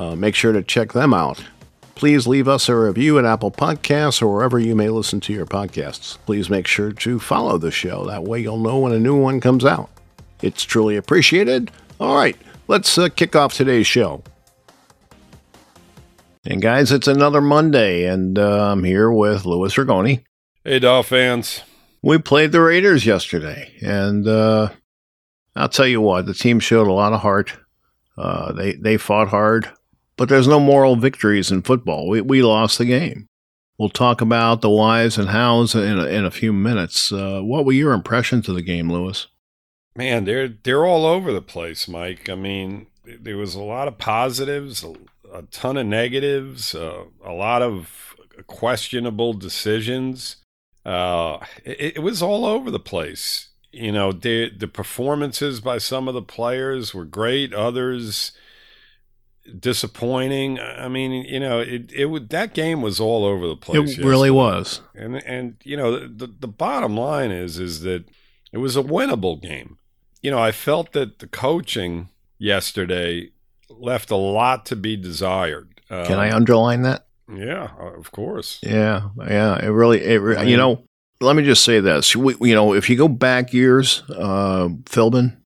Uh, make sure to check them out. Please leave us a review at Apple Podcasts or wherever you may listen to your podcasts. Please make sure to follow the show. That way you'll know when a new one comes out. It's truly appreciated. All right, let's uh, kick off today's show. And guys, it's another Monday, and uh, I'm here with Louis Ragoni. Hey, Doll fans. We played the Raiders yesterday, and uh, I'll tell you what, the team showed a lot of heart. Uh, they they fought hard, but there's no moral victories in football. We we lost the game. We'll talk about the whys and hows in a, in a few minutes. Uh, what were your impressions of the game, Louis? Man, they're they're all over the place, Mike. I mean, there was a lot of positives, a, a ton of negatives, uh, a lot of questionable decisions. Uh, it, it was all over the place you know, the the performances by some of the players were great, others disappointing. I mean, you know, it it would that game was all over the place. It yesterday. really was. And and you know, the the bottom line is is that it was a winnable game. You know, I felt that the coaching yesterday left a lot to be desired. Can I um, underline that? Yeah, of course. Yeah, yeah. It really, it, I mean, you know, let me just say this. We, you know, if you go back years, uh, Philbin,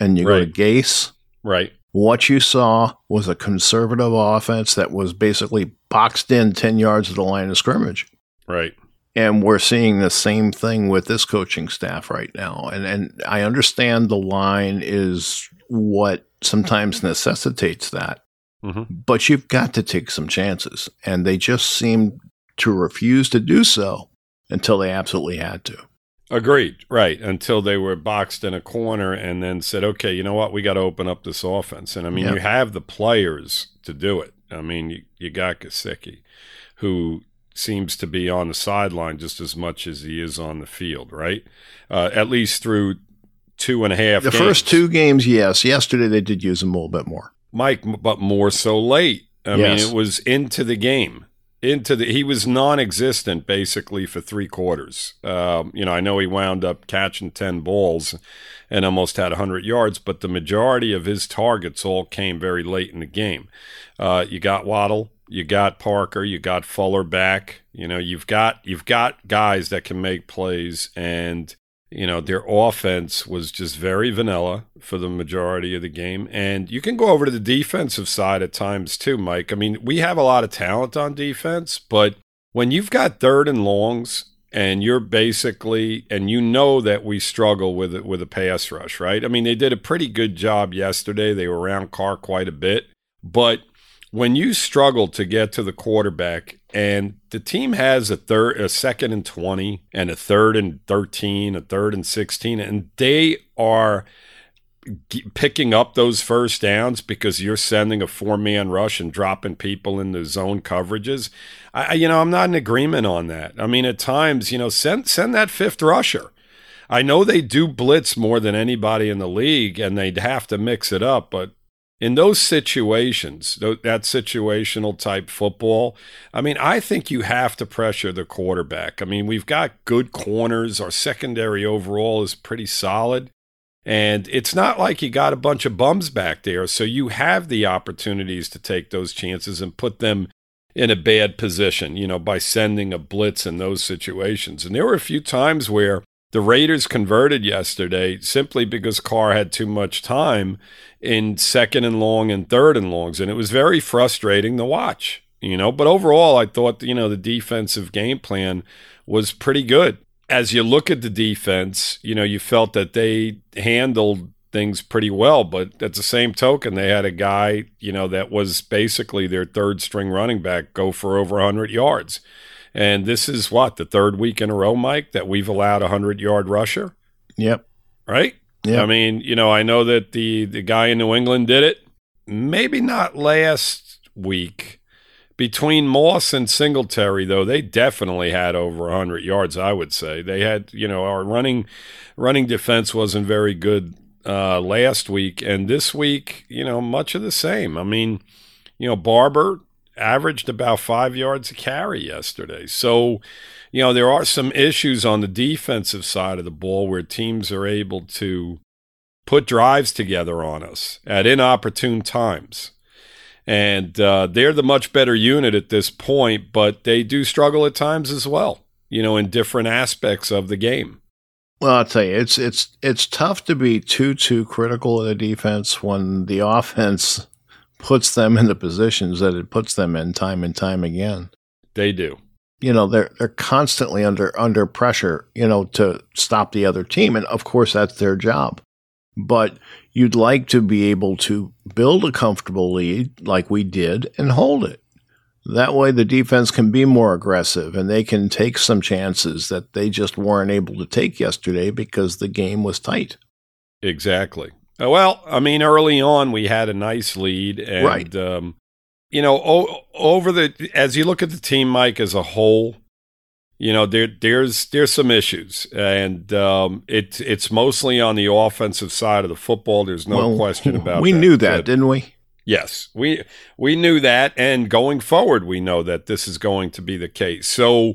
and you right. go to Gase, right? What you saw was a conservative offense that was basically boxed in ten yards of the line of scrimmage, right? And we're seeing the same thing with this coaching staff right now. And and I understand the line is what sometimes necessitates that. Mm-hmm. But you've got to take some chances. And they just seem to refuse to do so until they absolutely had to. Agreed. Right. Until they were boxed in a corner and then said, okay, you know what? We got to open up this offense. And I mean, you have the players to do it. I mean, you, you got Gesicki, who seems to be on the sideline just as much as he is on the field, right? Uh, at least through two and a half The games. first two games, yes. Yesterday, they did use him a little bit more. Mike, but more so late. I yes. mean, it was into the game into the he was non-existent basically for three quarters. Um, you know, I know he wound up catching ten balls and almost had hundred yards, but the majority of his targets all came very late in the game. Uh, you got Waddle, you got Parker, you got Fuller back. You know, you've got you've got guys that can make plays and you know, their offense was just very vanilla for the majority of the game. And you can go over to the defensive side at times too, Mike. I mean, we have a lot of talent on defense, but when you've got third and longs and you're basically and you know that we struggle with it with a pass rush, right? I mean, they did a pretty good job yesterday. They were around Carr quite a bit, but when you struggle to get to the quarterback and the team has a third a second and 20 and a third and 13 a third and 16 and they are picking up those first downs because you're sending a four man rush and dropping people in the zone coverages. I you know i'm not in agreement on that. I mean at times you know send send that fifth rusher. I know they do blitz more than anybody in the league and they'd have to mix it up, but in those situations, that situational type football, I mean, I think you have to pressure the quarterback. I mean, we've got good corners. Our secondary overall is pretty solid. And it's not like you got a bunch of bums back there. So you have the opportunities to take those chances and put them in a bad position, you know, by sending a blitz in those situations. And there were a few times where the Raiders converted yesterday simply because Carr had too much time in second and long and third and longs, and it was very frustrating to watch. You know, but overall, I thought you know the defensive game plan was pretty good. As you look at the defense, you know, you felt that they handled things pretty well, but at the same token, they had a guy, you know, that was basically their third string running back go for over 100 yards. And this is what the third week in a row, Mike, that we've allowed a hundred yard rusher. Yep. Right. Yeah. I mean, you know, I know that the the guy in New England did it. Maybe not last week. Between Moss and Singletary, though, they definitely had over 100 yards. I would say they had. You know, our running running defense wasn't very good uh, last week, and this week, you know, much of the same. I mean, you know, Barber averaged about five yards a carry yesterday. So, you know, there are some issues on the defensive side of the ball where teams are able to put drives together on us at inopportune times. And uh, they're the much better unit at this point, but they do struggle at times as well, you know, in different aspects of the game. Well, I'll tell you, it's it's it's tough to be too too critical of the defense when the offense puts them in the positions that it puts them in time and time again. They do. You know, they're they're constantly under under pressure, you know, to stop the other team. And of course that's their job. But you'd like to be able to build a comfortable lead like we did and hold it. That way the defense can be more aggressive and they can take some chances that they just weren't able to take yesterday because the game was tight. Exactly. Uh, well, I mean, early on we had a nice lead, and right. um, you know, o- over the as you look at the team, Mike, as a whole, you know, there there's there's some issues, and um, it's it's mostly on the offensive side of the football. There's no well, question about. That. We that. knew that, didn't we? Yes, we we knew that, and going forward, we know that this is going to be the case. So,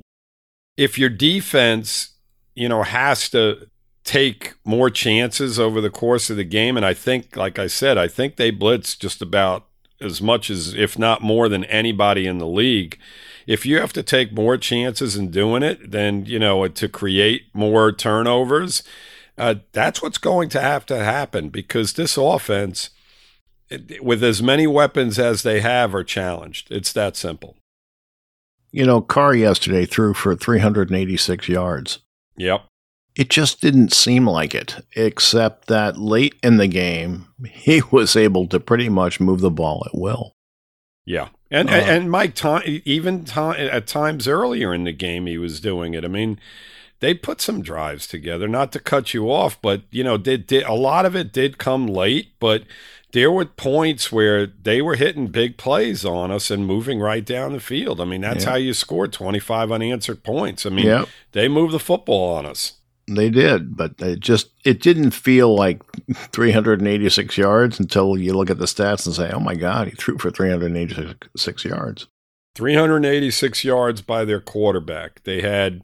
if your defense, you know, has to take more chances over the course of the game. And I think, like I said, I think they blitz just about as much as, if not more than anybody in the league. If you have to take more chances in doing it, then, you know, to create more turnovers, uh, that's what's going to have to happen because this offense, with as many weapons as they have, are challenged. It's that simple. You know, Carr yesterday threw for 386 yards. Yep. It just didn't seem like it, except that late in the game, he was able to pretty much move the ball at will. Yeah. And, uh, and Mike, time, even at times earlier in the game, he was doing it. I mean, they put some drives together, not to cut you off, but, you know, did, did, a lot of it did come late, but there were points where they were hitting big plays on us and moving right down the field. I mean, that's yeah. how you scored 25 unanswered points. I mean, yep. they moved the football on us. They did, but it just it didn't feel like 386 yards until you look at the stats and say, "Oh my God, he threw for 386 yards." 386 yards by their quarterback. They had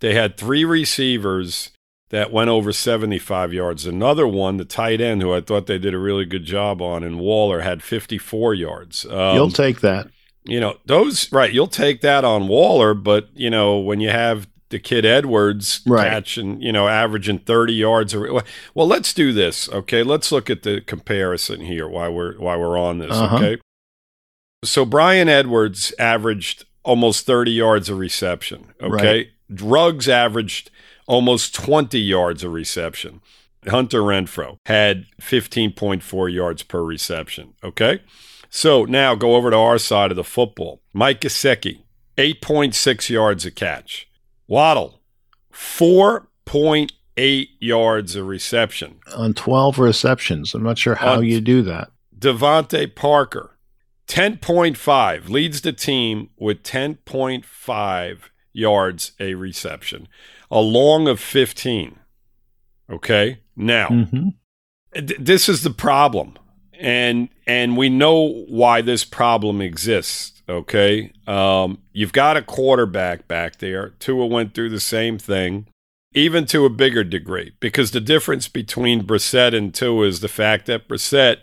they had three receivers that went over 75 yards. Another one, the tight end, who I thought they did a really good job on, and Waller had 54 yards. Um, You'll take that. You know those right. You'll take that on Waller, but you know when you have the kid Edwards right. catching, you know, averaging 30 yards. Or, well, let's do this. Okay. Let's look at the comparison here while we're, while we're on this. Uh-huh. Okay. So Bryan Edwards averaged almost 30 yards of reception. Okay. Right. Ruggs averaged almost 20 yards of reception. Hunter Renfrow had 15.4 yards per reception. Okay. So now go over to our side of the football. Mike Gesicki, 8.6 yards a catch. Waddle, 4.8 yards of reception. On 12 receptions. I'm not sure how you do that. DeVante Parker, 10.5, leads the team with 10.5 yards a reception, a long of 15. Okay. Now, mm-hmm. th- this is the problem. And and we know why this problem exists Okay. Um, you've got a quarterback back there. Tua went through the same thing, even to a bigger degree, because the difference between Brissett and Tua is the fact that Brissett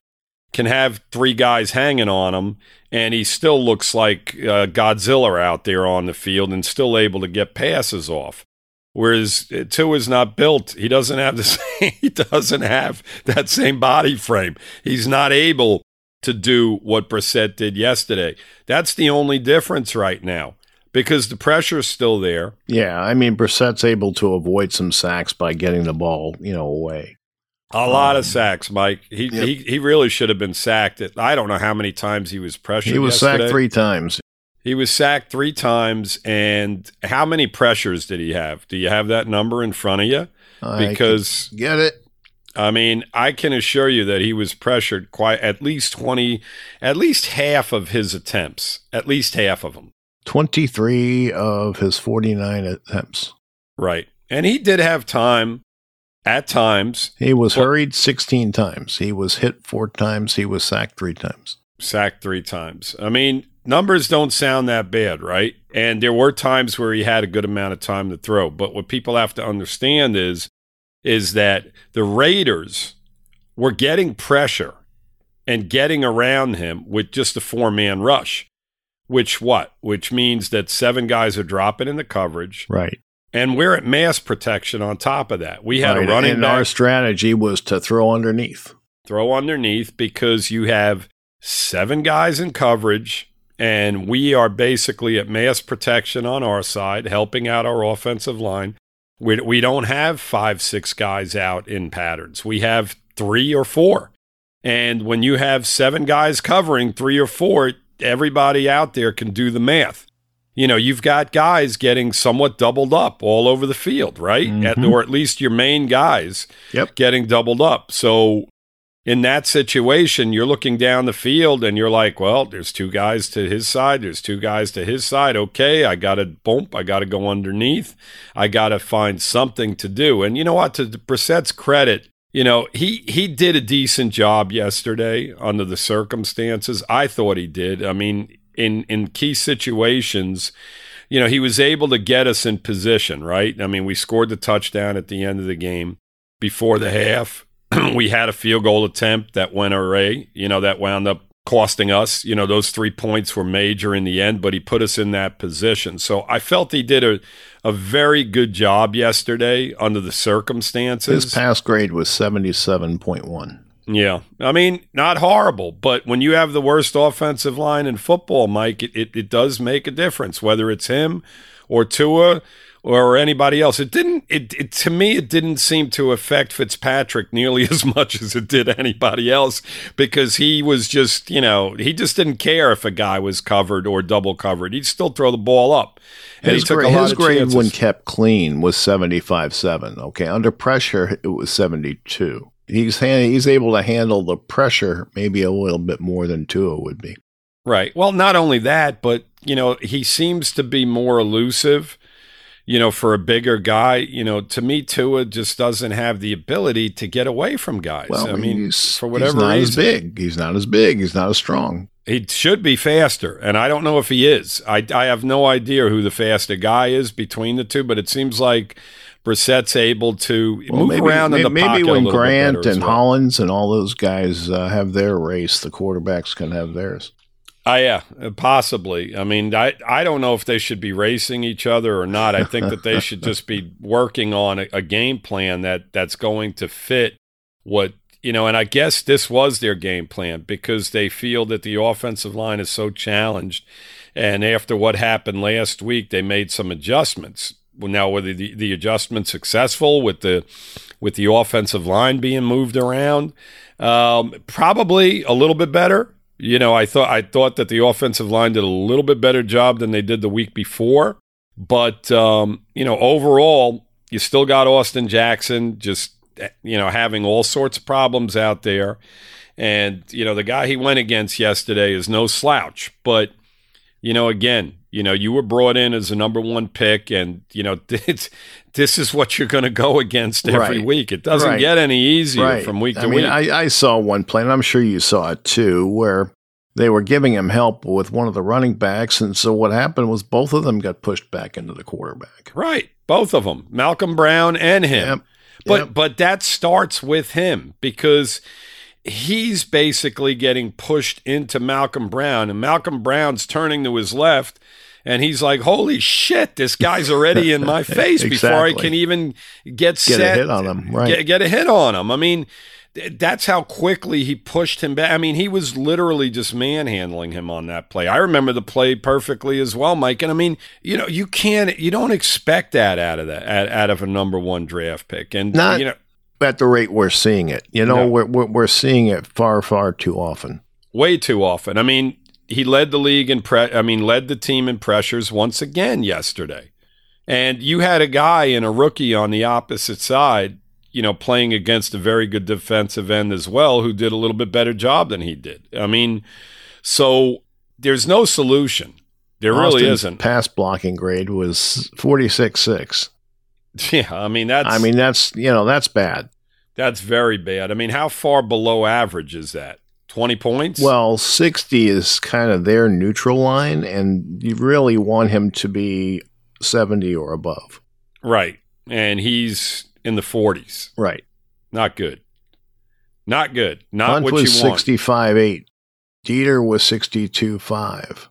can have three guys hanging on him, and he still looks like uh, Godzilla out there on the field and still able to get passes off. Whereas uh, Tua is not built. He doesn't have the same, he doesn't have that same body frame. He's not able to do what Brissett did yesterday. That's the only difference right now because the pressure's still there. Yeah, I mean Brissett's able to avoid some sacks by getting the ball, you know, away. A lot um, of sacks, Mike. He, yep. he he really should have been sacked. At, I don't know how many times he was pressured. He was yesterday. sacked three times. He was sacked three times, and how many pressures did he have? Do you have that number in front of you? Because get it. I mean, I can assure you that he was pressured quite at least 20, at least half of his attempts, at least half of them. 23 of his 49 attempts. Right. And he did have time at times. He was but, hurried 16 times. He was hit four times. He was sacked three times. Sacked three times. I mean, numbers don't sound that bad, right? And there were times where he had a good amount of time to throw. But what people have to understand is is that the Raiders were getting pressure and getting around him with just a four man rush. Which what? Which means that seven guys are dropping in the coverage. Right. And we're at mass protection on top of that. We had right. a running and back. our strategy was to throw underneath. Throw underneath because you have seven guys in coverage and we are basically at mass protection on our side, helping out our offensive line. We, we don't have five, six guys out in patterns. We have three or four. And when you have seven guys covering three or four, everybody out there can do the math. You know, you've got guys getting somewhat doubled up all over the field, right? Mm-hmm. At, or at least your main guys yep. getting doubled up. So in that situation, you're looking down the field and you're like, well, there's two guys to his side, there's two guys to his side. Okay, I got to bump, I got to go underneath, I got to find something to do. And you know what? To Brissett's credit, you know he he did a decent job yesterday under the circumstances. I thought he did. I mean, in in key situations. You know, he was able to get us in position, right? I mean, we scored the touchdown at the end of the game before the half we had a field goal attempt that went array, you know, that wound up costing us. You know, those three points were major in the end, but he put us in that position. So I felt he did a, a very good job yesterday under the circumstances. His pass grade was 77.1. Yeah. I mean, not horrible, but when you have the worst offensive line in football, Mike, it, it, it does make a difference, whether it's him or Tua or anybody else. It didn't. It, it, to me, it didn't seem to affect Fitzpatrick nearly as much as it did anybody else because he was just, you know, he just didn't care if a guy was covered or double covered. He'd still throw the ball up. And his, gra- his grade chances. when kept clean was 75-7. Okay, under pressure it was 72. He's he's able to handle the pressure maybe a little bit more than Tua would be. Right. Well, not only that, but you know, he seems to be more elusive you know, for a bigger guy, you know, to me, Tua just doesn't have the ability to get away from guys. Well, I mean, for whatever he's not reason, as big. He's not as big. He's not as strong. He should be faster, and I don't know if he is. I, I have no idea who the faster guy is between the two, but it seems like Brissett's able to well, move maybe, around maybe, in the maybe pocket. Maybe when Grant and well. Hollins and all those guys uh, have their race, the quarterbacks can have theirs. Uh, yeah, possibly. I mean, I, I don't know if they should be racing each other or not. I think that they should just be working on a, a, game plan that that's going to fit what you know. And I guess this was their game plan because they feel that the offensive line is so challenged. And after what happened last week, they made some adjustments. Now, whether the, the adjustment successful with the with the offensive line being moved around, um, probably a little bit better you know, I thought I thought that the offensive line did a little bit better job than they did the week before, but um, you know, overall, you still got Austin Jackson just you know having all sorts of problems out there, and you know the guy he went against yesterday is no slouch, but you know, again, you know, you were brought in as a number one pick, and you know, this is what you're going to go against every right. week. It doesn't right. get any easier right. from week to I mean, week. I, I saw one play, and I'm sure you saw it too, where they were giving him help with one of the running backs, and so what happened was both of them got pushed back into the quarterback. Right, both of them, Malcolm Brown and him. Yep. But yep. but that starts with him because he's basically getting pushed into Malcolm Brown, and Malcolm Brown's turning to his left and he's like, "Holy shit, this guy's already in my face exactly. before I can even get, get set, a hit on him." Right, get, get a hit on him. I mean, that's how quickly he pushed him back. I mean, he was literally just manhandling him on that play. I remember the play perfectly as well, Mike. And I mean, you know, you can't, you don't expect that out of that, out of a number one draft pick, and not you know, at the rate we're seeing it. You know, no. we're, we're we're seeing it far, far too often. Way too often. I mean, he led the league in pre- I mean led the team in pressures once again yesterday. And you had a guy and a rookie on the opposite side you know, playing against a very good defensive end as well, who did a little bit better job than he did. I mean, so there's no solution. There Austin's really isn't. Pass blocking grade was 46.6. Yeah, I mean that's I mean that's, you know, that's bad. That's very bad. I mean, how far below average is that? 20 points? Well, 60 is kind of their neutral line and you really want him to be 70 or above. Right. And he's in the 40s. Right. Not good. Not good. Not Hunt what was you want. 65 8. Deiter was 62 5.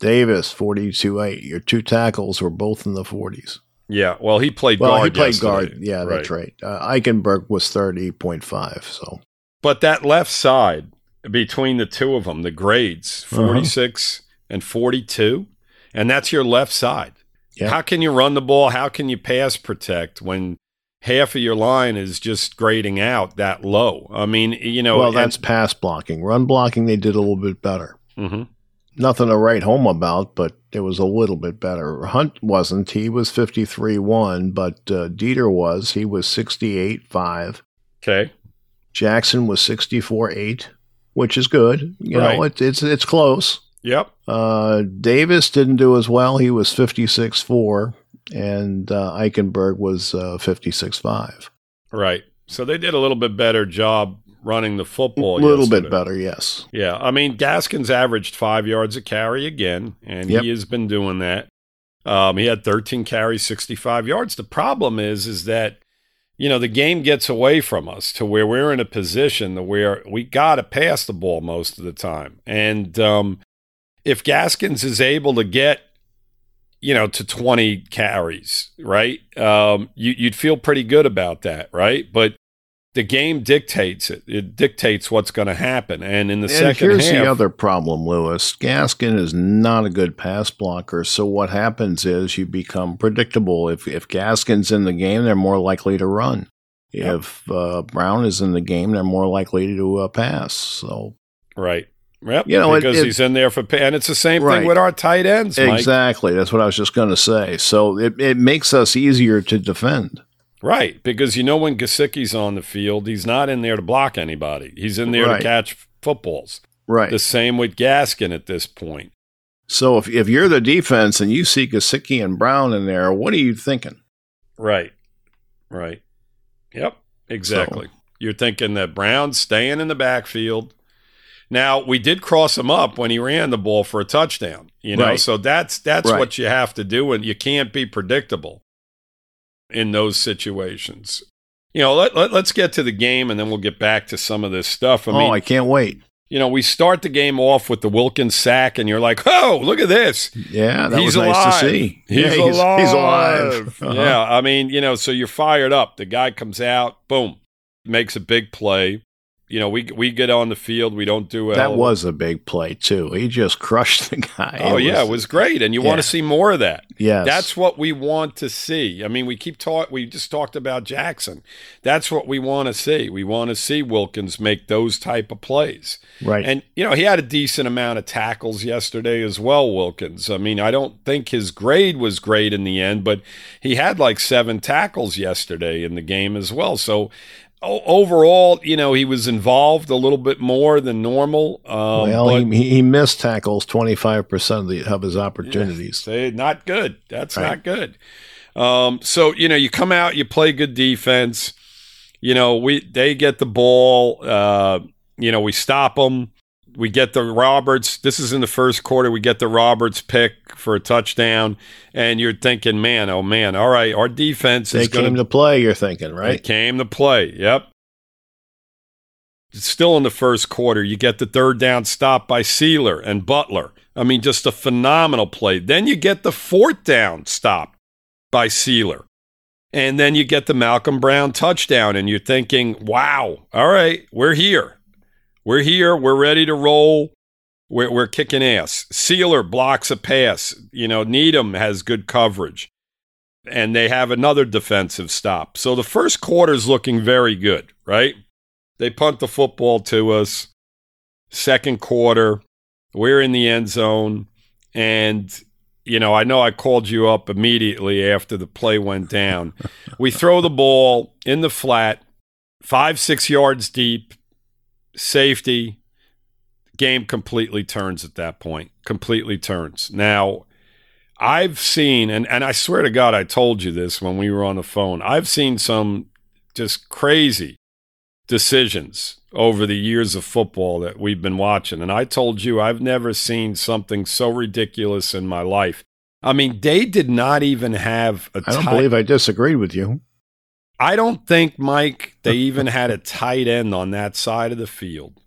Davis 42 8. Your two tackles were both in the 40s. Yeah, well, he played well, guard. he played yesterday. guard. Yeah, right. that's right. Uh, Eichenberg was 30.5. So, but that left side between the two of them, the grades uh-huh. 46 uh-huh. and 42, and that's your left side. Yep. How can you run the ball? How can you pass protect when half of your line is just grading out that low? I mean, you know. Well, that's and, pass blocking. Run blocking, they did a little bit better. Mm-hmm. Nothing to write home about, but it was a little bit better. Hunt wasn't. He was 53 1, but uh, Deiter was. He was 68 5. Okay. Jackson was 64 8, which is good. You right. know, it, it's, it's close. Yep. Uh, Davis didn't do as well. He was 56 4, and uh, Eichenberg was uh, 56 5. Right. So they did a little bit better job running the football. A little yesterday. bit better, yes. Yeah. I mean, Gaskins averaged five yards a carry again, and yep. he has been doing that. Um, he had 13 carries, 65 yards. The problem is, is that you know, the game gets away from us to where we're in a position to where we got to pass the ball most of the time. And um, if Gaskins is able to get, you know, to 20 carries, right? Um, you, would feel pretty good about that, right? But the game dictates it. It dictates what's going to happen. And in the and second here's half, the other problem, Lewis. Gaskin is not a good pass blocker. So what happens is you become predictable. If if Gaskin's in the game, they're more likely to run. Yep. If uh, Brown is in the game, they're more likely to uh, pass. So right. Yep, you know, because it, it, he's in there for, and it's the same right. thing with our tight ends. Mike. Exactly, that's what I was just going to say. So it, it makes us easier to defend. Right, because you know when Gesicki's on the field, he's not in there to block anybody. He's in there right. to catch footballs. Right. The same with Gaskin at this point. So if if you're the defense and you see Gesicki and Brown in there, what are you thinking? Right. Right. Yep. Exactly. So. You're thinking that Brown's staying in the backfield now we did cross him up when he ran the ball for a touchdown, you know. Right. So that's that's right. what you have to do, and you can't be predictable in those situations. You know, let, let us get to the game, and then we'll get back to some of this stuff. I oh, mean, I can't wait. You know, we start the game off with the Wilkins sack, and you're like, "Oh, look at this! Yeah, that he's was alive. nice to see. He's, yeah, he's alive. He's alive. Uh-huh. Yeah, I mean, you know, so you're fired up. The guy comes out, boom, makes a big play you know, we we get on the field, we don't do that. Was a big play too. He just crushed the guy. Oh it yeah, was, it was great, and you yeah. want to see more of that. Yes, that's what we want to see. I mean, we keep talk. We just talked about Jackson. That's what we want to see. We want to see Wilkins make those type of plays. Right, and you know, he had a decent amount of tackles yesterday as well. Wilkins. I mean, I don't think his grade was great in the end, but he had like seven tackles yesterday in the game as well. So overall, you know, he was involved a little bit more than normal. Um, well, he, he missed tackles 25% of, the, of his opportunities. Yeah, not good. That's right. not good. Um, so, you know, you come out, you play good defense. You know, we they get the ball. Uh, you know, we stop them we get the Roberts. This is in the first quarter. We get the Roberts pick for a touchdown, and you're thinking, man, oh man, all right, our defense they is came to play. You're thinking, right? They came to play. Yep. It's still in the first quarter. You get the third down stop by Sieler and Butler. I mean, just a phenomenal play. Then you get the fourth down stop by Sieler. And then you get the Malcolm Brown touchdown, and you're thinking, wow, all right, we're here. We're here. We're ready to roll. We're, we're kicking ass. Sieler blocks a pass. You know, Needham has good coverage. And they have another defensive stop. So the first quarter is looking very good, right? They punt the football to us. Second quarter, we're in the end zone. And, you know, I know I called you up immediately after the play went down. we throw the ball in the flat five, six yards deep, safety, game completely turns at that point. Completely turns. Now, I've seen, and, and I swear to God, I told you this when we were on the phone. I've seen some just crazy decisions over the years of football that we've been watching. And I told you, I've never seen something so ridiculous in my life. I mean, they did not even have a. I don't believe I disagreed with you. I don't think, Mike, they even had a tight end on that side of the field,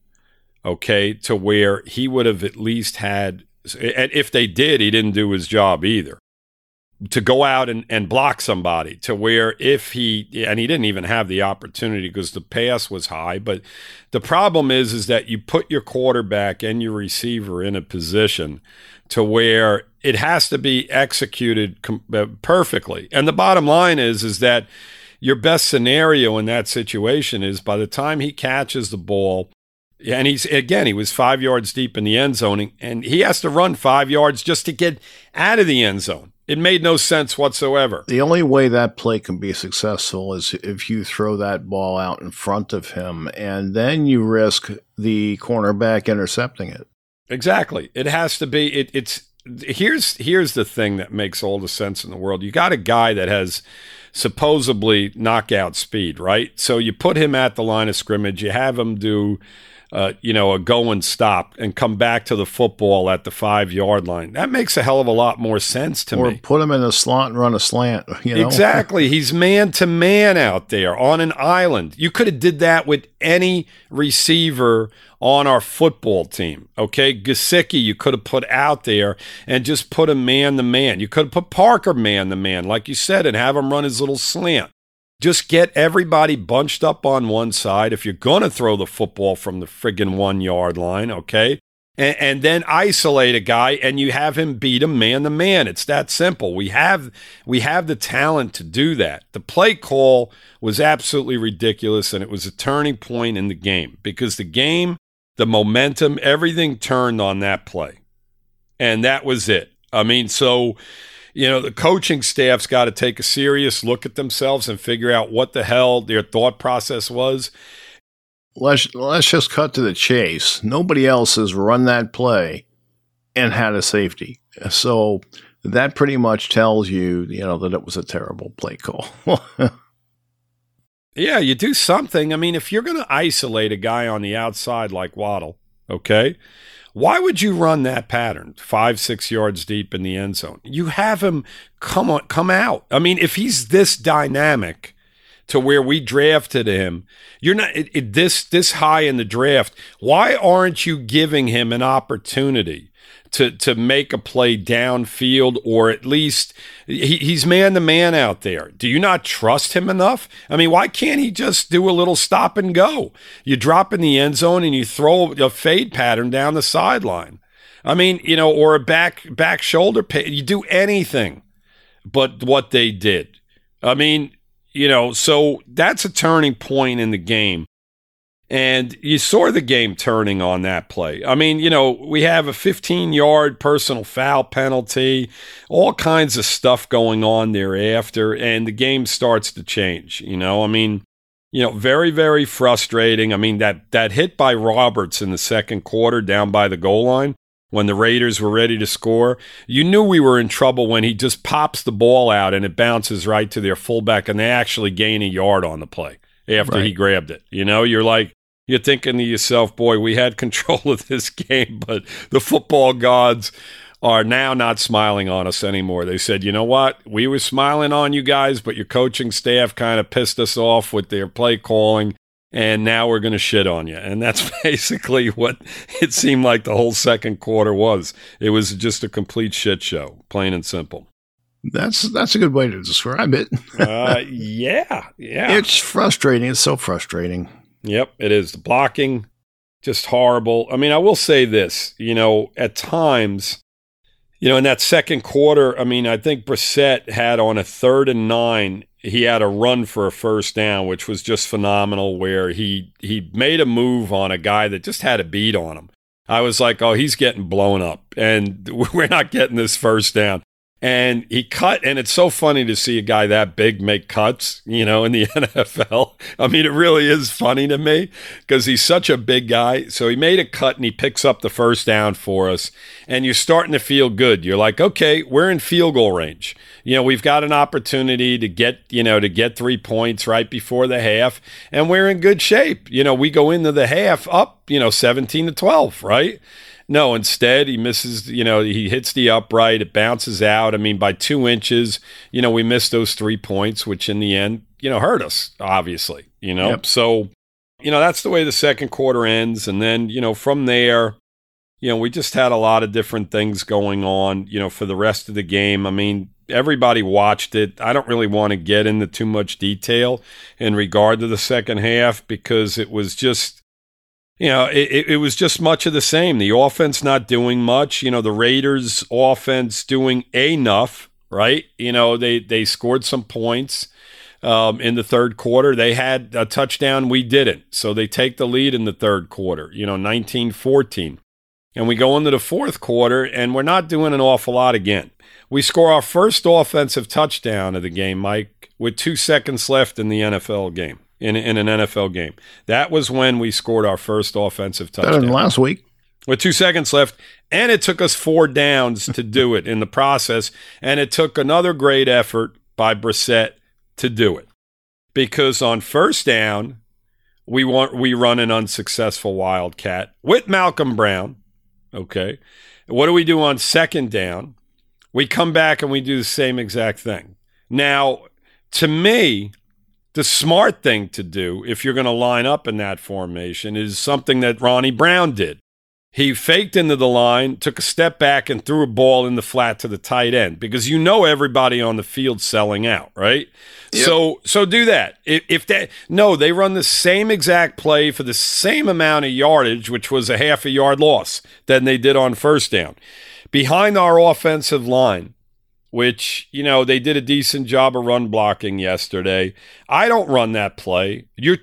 okay, to where he would have at least had. And if they did, he didn't do his job either to go out and, and block somebody to where if he and he didn't even have the opportunity because the pass was high but the problem is is that you put your quarterback and your receiver in a position to where it has to be executed com- uh, perfectly and the bottom line is is that your best scenario in that situation is by the time he catches the ball and he's again he was five yards deep in the end zone and he has to run five yards just to get out of the end zone it made no sense whatsoever. The only way that play can be successful is if you throw that ball out in front of him, and then you risk the cornerback intercepting it. Exactly. It has to be. It, it's here's here's the thing that makes all the sense in the world. You got a guy that has supposedly knockout speed, right? So you put him at the line of scrimmage. You have him do uh, you know, a go and stop and come back to the football at the five yard line. That makes a hell of a lot more sense to or me. Or put him in a slot and run a slant. You know? Exactly. He's man to man out there on an island. You could have did that with any receiver on our football team. Okay, Gesicki, you could have put out there and just put him man to man. You could have put Parker man to man, like you said, and have him run his little slant. Just get everybody bunched up on one side if you're going to throw the football from the friggin' one yard line, okay? And, and, then isolate a guy and you have him beat him man to man. It's that simple. We have we have the talent to do that. The play call was absolutely ridiculous and it was a turning point in the game because the game, the momentum, everything turned on that play. And that was it. I mean, so you know, the coaching staff's got to take a serious look at themselves and figure out what the hell their thought process was. Let's let's just cut to the chase. Nobody else has run that play and had a safety. So that pretty much tells you, you know, that it was a terrible play call. yeah, you do something. I mean, if you're going to isolate a guy on the outside like Waddle, okay, why would you run that pattern five, six yards deep in the end zone? You have him come on, come out. I mean, if he's this dynamic to where we drafted him, you're not it, it, this this high in the draft. Why aren't you giving him an opportunity? To to make a play downfield or at least he, he's man to man out there. Do you not trust him enough? I mean, why can't he just do a little stop and go? You drop in the end zone and you throw a fade pattern down the sideline. I mean, you know, or a back back shoulder pay. You do anything but what they did. I mean, you know, so that's a turning point in the game. And you saw the game turning on that play. I mean, you know, we have a 15 yard personal foul penalty, all kinds of stuff going on thereafter, and the game starts to change. You know, I mean, you know, very, very frustrating. I mean, that, that hit by Roberts in the second quarter down by the goal line when the Raiders were ready to score, you knew we were in trouble when he just pops the ball out and it bounces right to their fullback and they actually gain a yard on the play after right. he grabbed it. You know, you're like, you're thinking to yourself, boy, we had control of this game, but the football gods are now not smiling on us anymore. They said, you know what? We were smiling on you guys, but your coaching staff kind of pissed us off with their play calling, and now we're going to shit on you. And that's basically what it seemed like the whole second quarter was. It was just a complete shit show, plain and simple. That's that's a good way to describe it. uh, yeah, yeah. It's frustrating. It's so frustrating. Yep, it is. The blocking, just horrible. I mean, I will say this, you know, at times, you know, in that second quarter, I mean, I think Brissett had on a third and nine, he had a run for a first down, which was just phenomenal, where he he made a move on a guy that just had a beat on him. I was like, oh, he's getting blown up, and we're not getting this first down. And he cut and it's so funny to see a guy that big make cuts you know in the nfl i mean it really is funny to me because he's such a big guy. So he made a cut and he picks up the first down for us. And you're starting to feel good. You're like okay we're in field goal range. You know we've got an opportunity to get you know to get three points right before the half and we're in good shape. You know we go into the half up you know 17 to 12 right no, instead he misses, you know, he hits the upright, it bounces out. I mean, by two inches, you know, we missed those three points, which in the end, you know, hurt us, obviously, you know. Yep. So, you know, that's the way the second quarter ends. And then, you know, from there, you know, we just had a lot of different things going on, you know, for the rest of the game. I mean, everybody watched it. I don't really want to get into too much detail in regard to the second half because it was just you know, it, it was just much of the same. The offense not doing much. You know, the Raiders' offense doing enough, right? You know, they they scored some points um, in the third quarter. They had a touchdown, we didn't. So they take the lead in the third quarter, you know, 19 14. And we go into the fourth quarter, and we're not doing an awful lot again. We score our first offensive touchdown of the game, Mike, with two seconds left in the NFL game in, in an NFL game. That was when we scored our first offensive touchdown. Better than last week. With two seconds left. And it took us four downs to do it in the process. And it took another great effort by Brissett to do it. Because on first down, we want we run an unsuccessful wildcat with Malcolm Brown. Okay. What do we do on second down? We come back and we do the same exact thing. Now, to me, the smart thing to do if you're going to line up in that formation is something that Ronnie Brown did. He faked into the line, took a step back, and threw a ball in the flat to the tight end because you know everybody on the field selling out, right? Yep. So, so do that. If, if that no, they run the same exact play for the same amount of yardage, which was a half a yard loss than they did on first down, behind our offensive line which, you know, they did a decent job of run blocking yesterday. I don't run that play. You're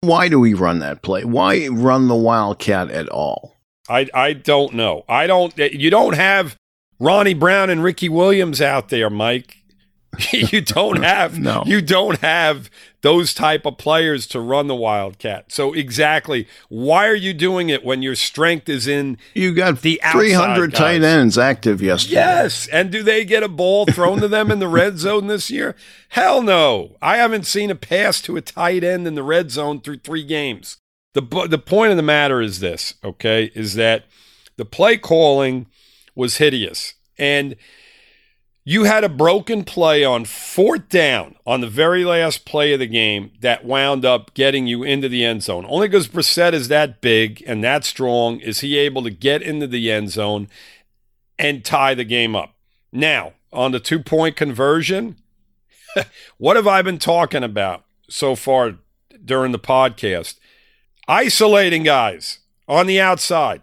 Why do we run that play? Why run the Wildcat at all? I I don't know. I don't you don't have Ronnie Brown and Ricky Williams out there, Mike. you don't have no. you don't have those type of players to run the Wildcat. So exactly, why are you doing it when your strength is in you got the 300 guys? tight ends active yesterday? Yes, and do they get a ball thrown to them in the red zone this year? Hell no. I haven't seen a pass to a tight end in the red zone through 3 games. The the point of the matter is this, okay? Is that the play calling was hideous. And you had a broken play on fourth down on the very last play of the game that wound up getting you into the end zone. Only because Brissett is that big and that strong is he able to get into the end zone and tie the game up. Now, on the two point conversion, what have I been talking about so far during the podcast? Isolating guys on the outside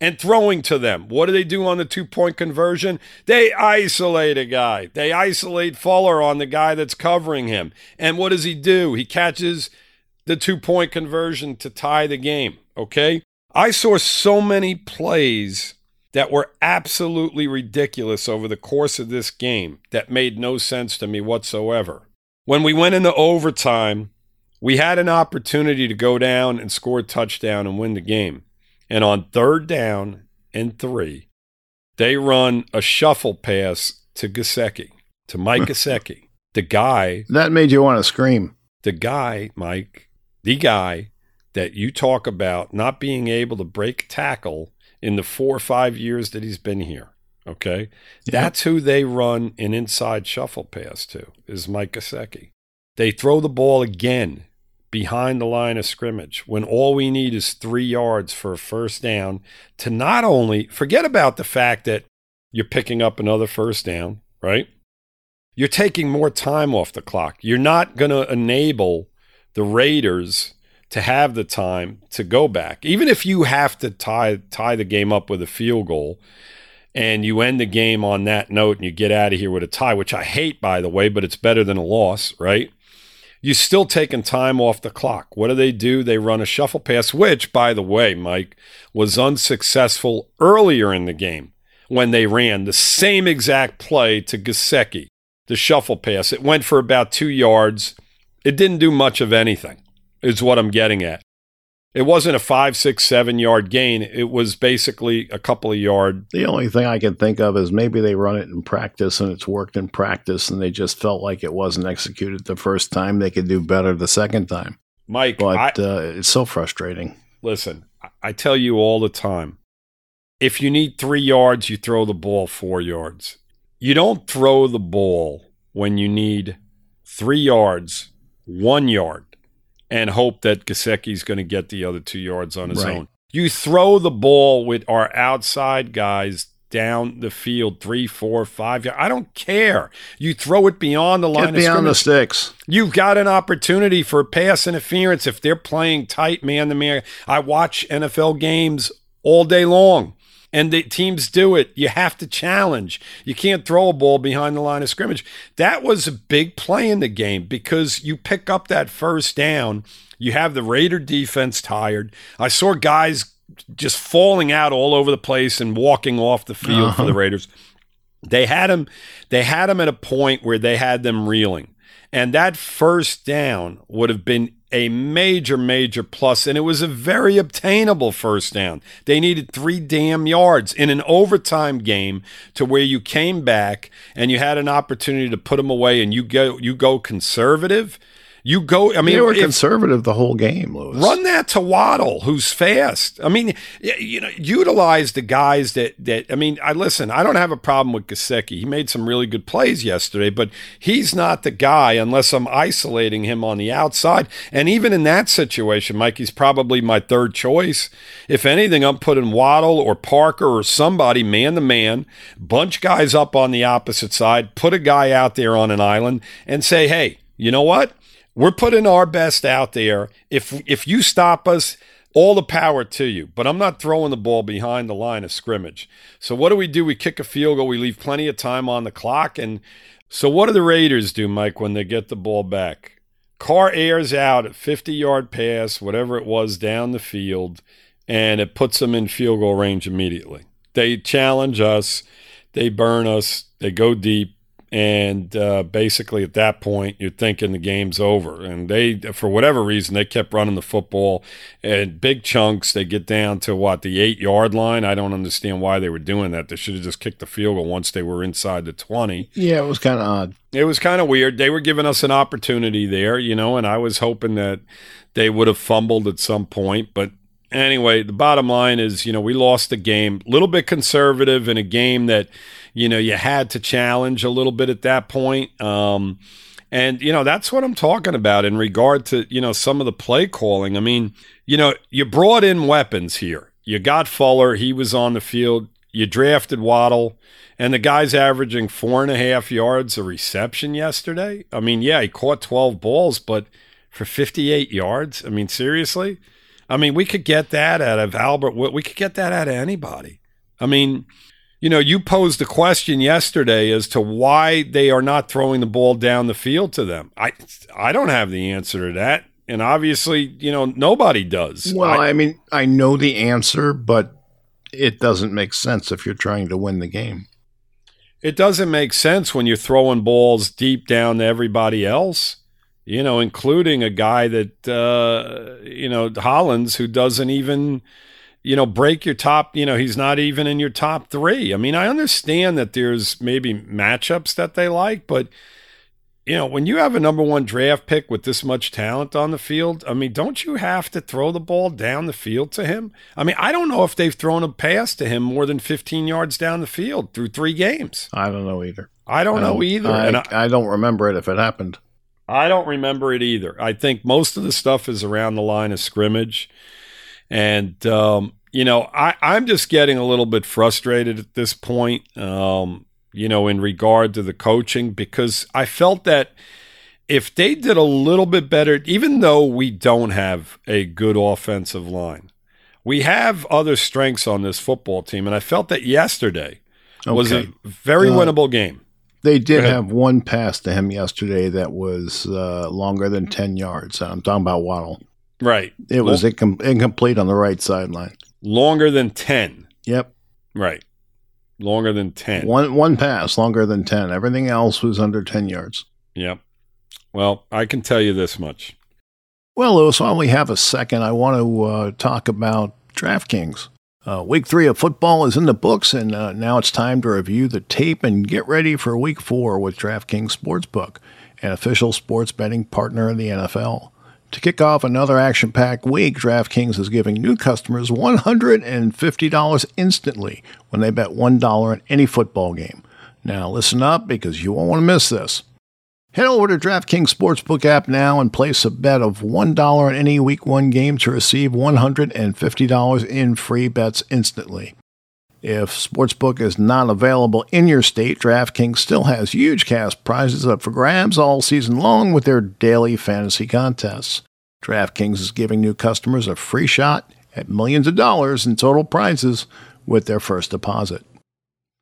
and throwing to them. What do they do on the two point conversion? They isolate a guy. They isolate Fuller on the guy that's covering him. And what does he do? He catches the two point conversion to tie the game. Okay. I saw so many plays that were absolutely ridiculous over the course of this game that made no sense to me whatsoever. When we went into overtime, we had an opportunity to go down and score a touchdown and win the game. And on third down and three, they run a shuffle pass to Gesicki, to Mike Gesicki, the guy. That made you want to scream. The guy, Mike, the guy that you talk about not being able to break tackle in the four or five years that he's been here. Okay. That's who they run an inside shuffle pass to, is Mike Gesicki. They throw the ball again behind the line of scrimmage when all we need is three yards for a first down to not only forget about the fact that you're picking up another first down, right? You're taking more time off the clock. You're not going to enable the Raiders to have the time to go back. Even if you have to tie tie the game up with a field goal and you end the game on that note and you get out of here with a tie, which I hate by the way, but it's better than a loss, right? You're still taking time off the clock. What do they do? They run a shuffle pass, which, by the way, Mike, was unsuccessful earlier in the game. when they ran the same exact play to Gesicki, the shuffle pass. It went for about two yards. It didn't do much of anything, is what I'm getting at. It wasn't a five, six, seven yard gain. It was basically a couple of yard. The only thing I can think of is maybe they run it in practice and it's worked in practice and they just felt like it wasn't executed the first time. They could do better the second time. Mike, but I, uh, it's so frustrating. Listen, I tell you all the time if you need three yards, you throw the ball four yards. You don't throw the ball when you need three yards, one yard, and hope that Gesicki's going to get the other two yards on his right. own. You throw the ball with our outside guys down the field three, four, five yards. I don't care. You throw it beyond the line Get beyond the sticks. You've got an opportunity for pass interference if they're playing tight man to man. I watch NFL games all day long and the teams do it. You have to challenge. You can't throw a ball behind the line of scrimmage. That was a big play in the game because you pick up that first down. You have the Raider defense tired. I saw guys just falling out all over the place and walking off the field uh-huh. for the uh-huh. Raiders. They had him they had him at a point where they had them reeling. And that first down would have been a major, major plus, and it was a very obtainable first down. They needed three damn yards in an overtime game to where you came back and you had an opportunity to put them away, and you go you go conservative. You go. I mean, they were if, conservative the whole game. Lewis. Run that to Waddle, who's fast. I mean, you know, utilize the guys that that. I mean, I listen. I don't have a problem with Gesicki. He made some really good plays yesterday, but he's not the guy unless I'm isolating him on the outside. And even in that situation, Mike, he's probably my third choice. If anything, I'm putting Waddle or Parker or somebody man to man, bunch guys up on the opposite side, put a guy out there on an island, and say, hey, you know what? We're putting our best out there. If if you stop us, all the power to you. But I'm not throwing the ball behind the line of scrimmage. So what do we do? We kick a field goal. We leave plenty of time on the clock. And so what do the Raiders do, Mike, when they get the ball back? Carr airs out a 50 yard pass, whatever it was, down the field, and it puts them in field goal range immediately. They challenge us, they burn us, they go deep. And uh, basically, at that point, you're thinking the game's over. And they, for whatever reason, they kept running the football and big chunks. They get down to what, the eight yard line? I don't understand why they were doing that. They should have just kicked the field goal once they were inside the 20. Yeah, it was kind of odd. It was kind of weird. They were giving us an opportunity there, you know, and I was hoping that they would have fumbled at some point. But anyway, the bottom line is, you know, we lost the game. A little bit conservative in a game that you know, you had to challenge a little bit at that point. Um, and, you know, that's what I'm talking about in regard to, you know, some of the play calling. I mean, you know, you brought in weapons here. You got Fuller, he was on the field. You drafted Waddle, and the guy's averaging four and a half yards a reception yesterday. I mean, yeah, he caught 12 balls, but for 58 yards, I mean, seriously? I mean, we could get that out of Albert. We could get that out of anybody. I mean, you know, you posed a question yesterday as to why they are not throwing the ball down the field to them. I I don't have the answer to that. And obviously, you know, nobody does. Well, I, I mean, I know the answer, but it doesn't make sense if you're trying to win the game. It doesn't make sense when you're throwing balls deep down to everybody else, you know, including a guy that, uh, you know, Hollins, who doesn't even you know, break your top, you know, he's not even in your top three. I mean, I understand that there's maybe matchups that they like, but, you know, when you have a number one draft pick with this much talent on the field, I mean, don't you have to throw the ball down the field to him? I mean, I don't know if they've thrown a pass to him more than 15 yards down the field through three games. I don't know either. I don't, I don't know either. I, and I, I don't remember it if it happened. I don't remember it either. I think most of the stuff is around the line of scrimmage. And, um, you know, I, I'm just getting a little bit frustrated at this point, um, you know, in regard to the coaching, because I felt that if they did a little bit better, even though we don't have a good offensive line, we have other strengths on this football team. And I felt that yesterday okay. was a very uh, winnable game. They did have one pass to him yesterday that was uh, longer than 10 yards. I'm talking about Waddle. Right. It was incom- incomplete on the right sideline. Longer than 10. Yep. Right. longer than 10. One one pass longer than 10. Everything else was under 10 yards. Yep. Well, I can tell you this much. Well, Lewis, while we have a second, I want to uh, talk about DraftKings. Uh, week three of football is in the books, and uh, now it's time to review the tape and get ready for week four with DraftKings Sportsbook, an official sports betting partner of the NFL. To kick off another action packed week, DraftKings is giving new customers $150 instantly when they bet $1 on any football game. Now, listen up because you won't want to miss this. Head over to DraftKings Sportsbook app now and place a bet of $1 on any Week 1 game to receive $150 in free bets instantly. If Sportsbook is not available in your state, DraftKings still has huge cash prizes up for grabs all season long with their daily fantasy contests. DraftKings is giving new customers a free shot at millions of dollars in total prizes with their first deposit.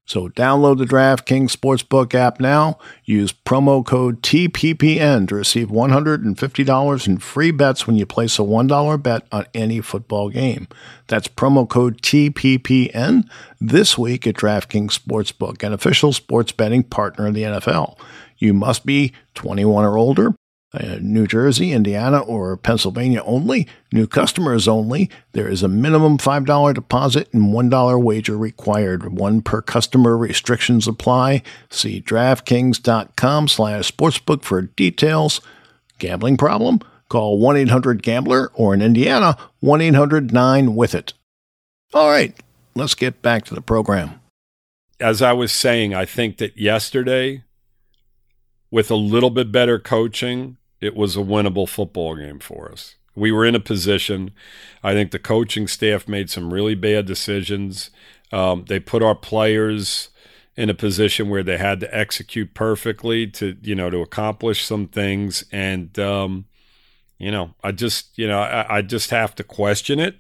So download the DraftKings Sportsbook app now. Use promo code TPPN to receive $150 in free bets when you place a $1 bet on any football game. That's promo code TPPN this week at DraftKings Sportsbook, an official sports betting partner of the NFL. You must be 21 or older uh, New Jersey, Indiana, or Pennsylvania only. New customers only. There is a minimum $5 deposit and $1 wager required. One per customer restrictions apply. See DraftKings.com slash sportsbook for details. Gambling problem? Call 1-800-GAMBLER or in Indiana, 1-800-9-WITH-IT. All right, let's get back to the program. As I was saying, I think that yesterday, with a little bit better coaching, it was a winnable football game for us. We were in a position. I think the coaching staff made some really bad decisions. Um, they put our players in a position where they had to execute perfectly to you know to accomplish some things and um, you know i just you know I, I, just have to question it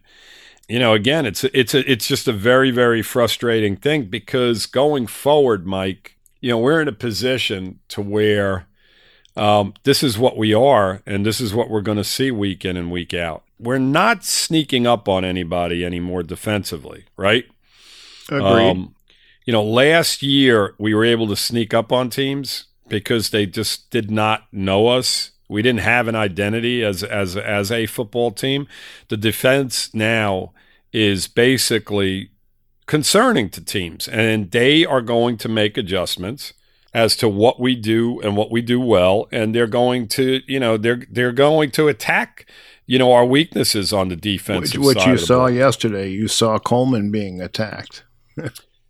you know again it's it's a, it's just a very very frustrating thing because going forward mike you know we're in a position to where um, this is what we are, and this is what we're going to see week in and week out. We're not sneaking up on anybody anymore defensively, right? Agreed. Um, you know, last year we were able to sneak up on teams because they just did not know us. We didn't have an identity as as as a football team. The defense now is basically concerning to teams, and they are going to make adjustments as to what we do and what we do well, and they're going to, you know, they're they're going to attack, you know, our weaknesses on the defensive which, which you saw yesterday. You saw Coleman being attacked.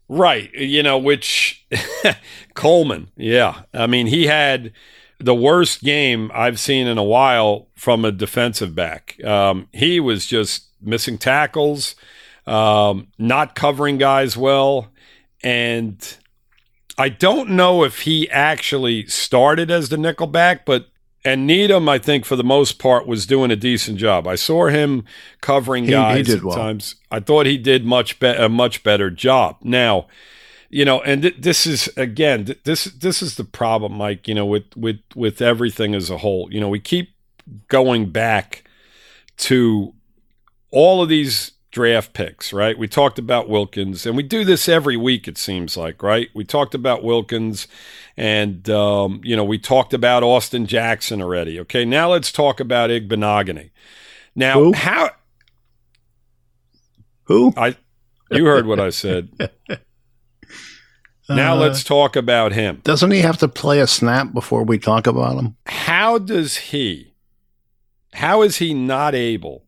right, you know, which Coleman, yeah, I mean, he had the worst game I've seen in a while from a defensive back. Um, he was just missing tackles, um, not covering guys well, and I don't know if he actually started as the nickelback, but and Needham, I think for the most part, was doing a decent job. I saw him covering guys he, at well. times. I thought he did much be- a much better job. Now, you know, and th- this is again, th- this this is the problem, Mike. You know, with with with everything as a whole. You know, we keep going back to all of these draft picks, right? We talked about Wilkins, and we do this every week, it seems like, right? We talked about Wilkins, and, um, you know, we talked about Austin Jackson already. Okay, now let's talk about Igbinoghene. Now, Who? how. Who? I, you heard what I said. now Uh, let's talk about him. Doesn't he have to play a snap before we talk about him? How does he, how is he not able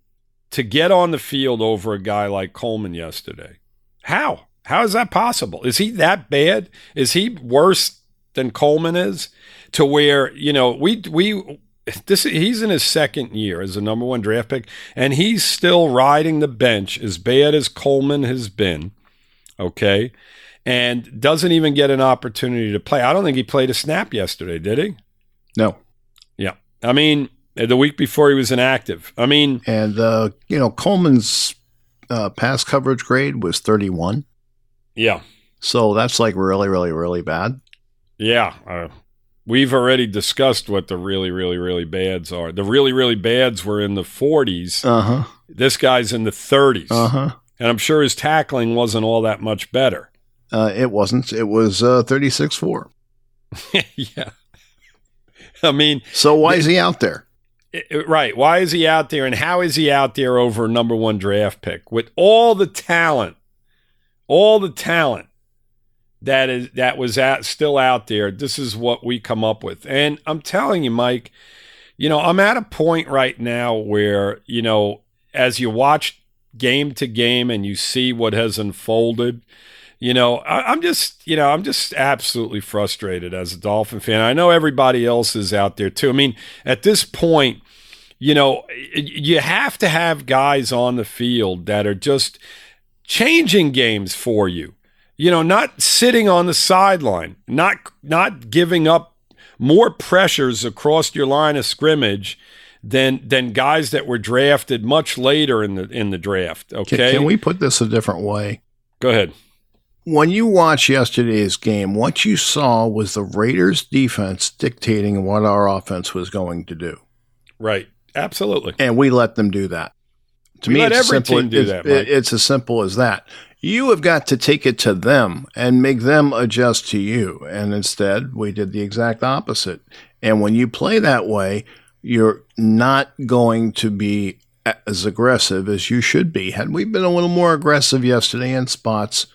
to get on the field over a guy like Coleman yesterday. How? How is that possible? Is he that bad? Is he worse than Coleman is? To where, you know, we we this he's in his second year as a number one draft pick, and he's still riding the bench as bad as Coleman has been. Okay. And doesn't even get an opportunity to play. I don't think he played a snap yesterday, did he? No. Yeah. I mean, the week before he was inactive. I mean, and uh, you know Coleman's uh, pass coverage grade was 31. Yeah. So that's like really, really, really bad. Yeah. Uh, we've already discussed what the really, really, really bads are. The really, really bads were in the 40s. Uh huh. This guy's in the 30s. Uh huh. And I'm sure his tackling wasn't all that much better. Uh, it wasn't. It was uh, 36 4. yeah. I mean, so why is he out there? Right. Why is he out there? And how is he out there over a number one draft pick with all the talent, all the talent that is that was at, still out there? This is what we come up with. And I'm telling you, Mike, you know, I'm at a point right now where, you know, as you watch game to game and you see what has unfolded, you know, I, am just, you know, I'm just absolutely frustrated as a Dolphin fan. I know everybody else is out there too. I mean, at this point, you know, you have to have guys on the field that are just changing games for you. You know, not sitting on the sideline, not not giving up more pressures across your line of scrimmage than than guys that were drafted much later in the in the draft. Okay, can, can we put this a different way? Go ahead. When you watch yesterday's game, what you saw was the Raiders defense dictating what our offense was going to do. Right. Absolutely. And we let them do that. To we me, let every simple, team do it's, that. It's as simple as that. You have got to take it to them and make them adjust to you. And instead, we did the exact opposite. And when you play that way, you're not going to be as aggressive as you should be. Had we been a little more aggressive yesterday in spots,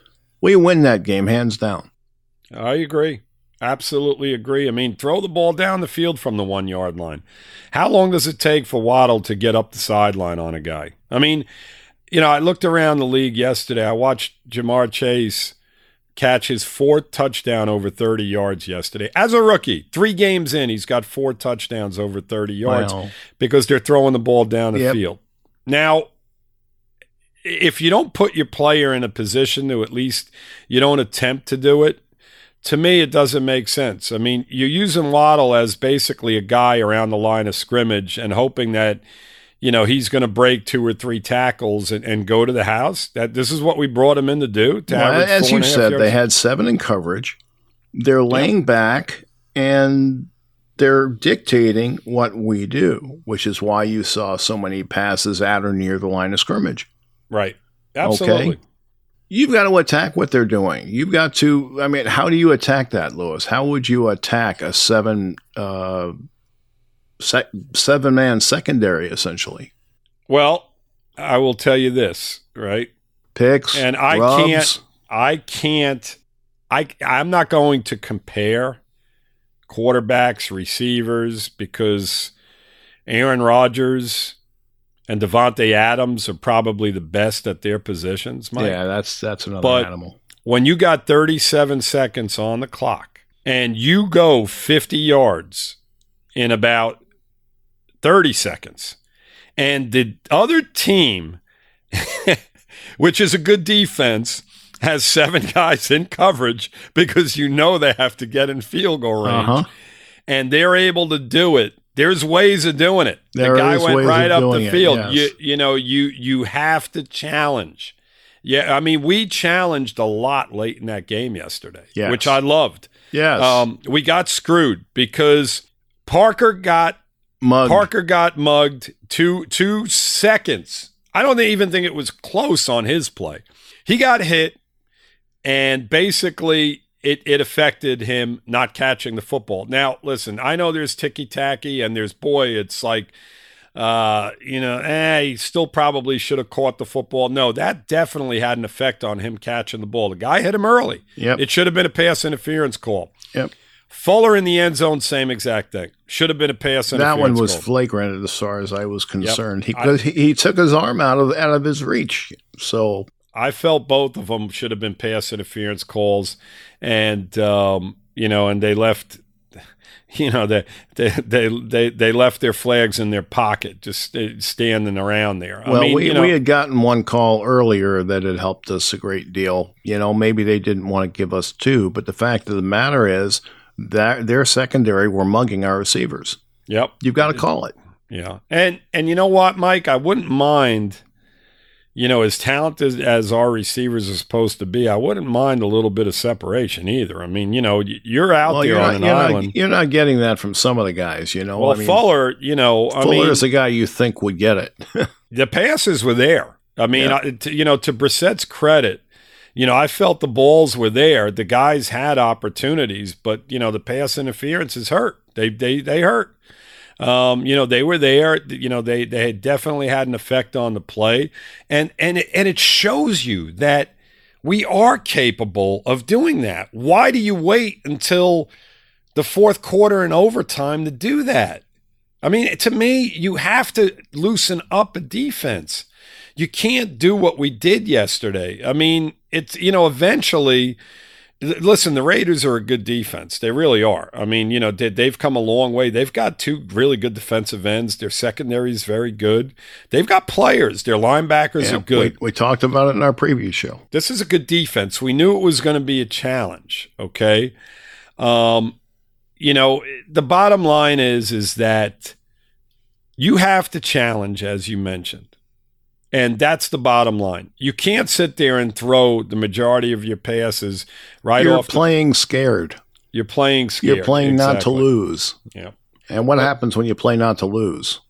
we win that game hands down. I agree. Absolutely agree. I mean, throw the ball down the field from the one yard line. How long does it take for Waddle to get up the sideline on a guy? I mean, you know, I looked around the league yesterday. I watched Ja'Marr Chase catch his fourth touchdown over 30 yards yesterday. As a rookie, three games in, he's got four touchdowns over 30 yards wow. because they're throwing the ball down the yep. field. Now, if you don't put your player in a position to at least you don't attempt to do it, to me, it doesn't make sense. I mean, you're using Waddle as basically a guy around the line of scrimmage and hoping that, you know, he's going to break two or three tackles and, and go to the house. That this is what we brought him in to do. To well, as you said, they had seven in coverage. They're laying yep. back and they're dictating what we do, which is why you saw so many passes at or near the line of scrimmage. Right. Absolutely. Okay? You've got to attack what they're doing. You've got to. I mean, how do you attack that, Lewis? How would you attack a seven uh, se- seven man secondary essentially? Well, I will tell you this, right? Picks and I rubs. can't. I can't. I I'm not going to compare quarterbacks, receivers because Aaron Rodgers and Davante Adams are probably the best at their positions. Mike. Yeah, that's that's another but animal. When you got 37 seconds on the clock and you go 50 yards in about 30 seconds, and the other team, which is a good defense, has seven guys in coverage because you know they have to get in field goal range, uh-huh. and they're able to do it there's ways of doing it. There the guy went right up the field. It, yes. You you know you you have to challenge. Yeah, I mean we challenged a lot late in that game yesterday, yes. which I loved. Yes, um, we got screwed because Parker got mugged. Parker got mugged two two seconds. I don't even think it was close on his play. He got hit, and basically it, it affected him not catching the football. Now, listen, I know there's ticky tacky and there's boy, it's like, uh, you know, eh, he still probably should have caught the football. No, that definitely had an effect on him catching the ball. The guy hit him early. Yep. It should have been a pass interference call. Yep. Fuller in the end zone, same exact thing. Should have been a pass interference. That one was call. flagrant as far as I was concerned. Yep. He, he he took his arm out of out of his reach. So I felt both of them should have been pass interference calls, and um, you know, and they left. You know, they, they they they they left their flags in their pocket, just standing around there. Well, I mean, we you know, we had gotten one call earlier that had helped us a great deal. You know, maybe they didn't want to give us two, but the fact of the matter is that their secondary were mugging our receivers. Yep, you've got to call it. Yeah, and and you know what, Mike, I wouldn't mind you know, as talented as our receivers are supposed to be, I wouldn't mind a little bit of separation either. I mean, you know, you're out well, there on not, an you're island. Not, you're not getting that from some of the guys, you know. Well, I mean, Fuller, you know, I Fuller mean, is a guy you think would get it. the passes were there. I mean, yeah. I, to, you know, to Brissett's credit, you know, I felt the balls were there. The guys had opportunities, but you know, the pass interference is hurt. They they they hurt. Um, you know, they were there. You know, they they had definitely had an effect on the play, and and it, and it shows you that we are capable of doing that. Why do you wait until the fourth quarter and overtime to do that? I mean, to me, you have to loosen up a defense. You can't do what we did yesterday. I mean, it's, you know, eventually, listen, the Raiders are a good defense. They really are. I mean, you know, they've come a long way. They've got two really good defensive ends. Their secondary is very good. They've got players. Their linebackers yeah, are good. We, we, talked about it in our previous show. This is a good defense. We knew it was going to be a challenge. Okay. Um, you know, the bottom line is is that you have to challenge, as you mentioned. And that's the bottom line. You can't sit there and throw the majority of your passes right You're off. You're playing the, scared. You're playing scared. You're playing exactly. not to lose. Yeah. And what happens when you play not to lose?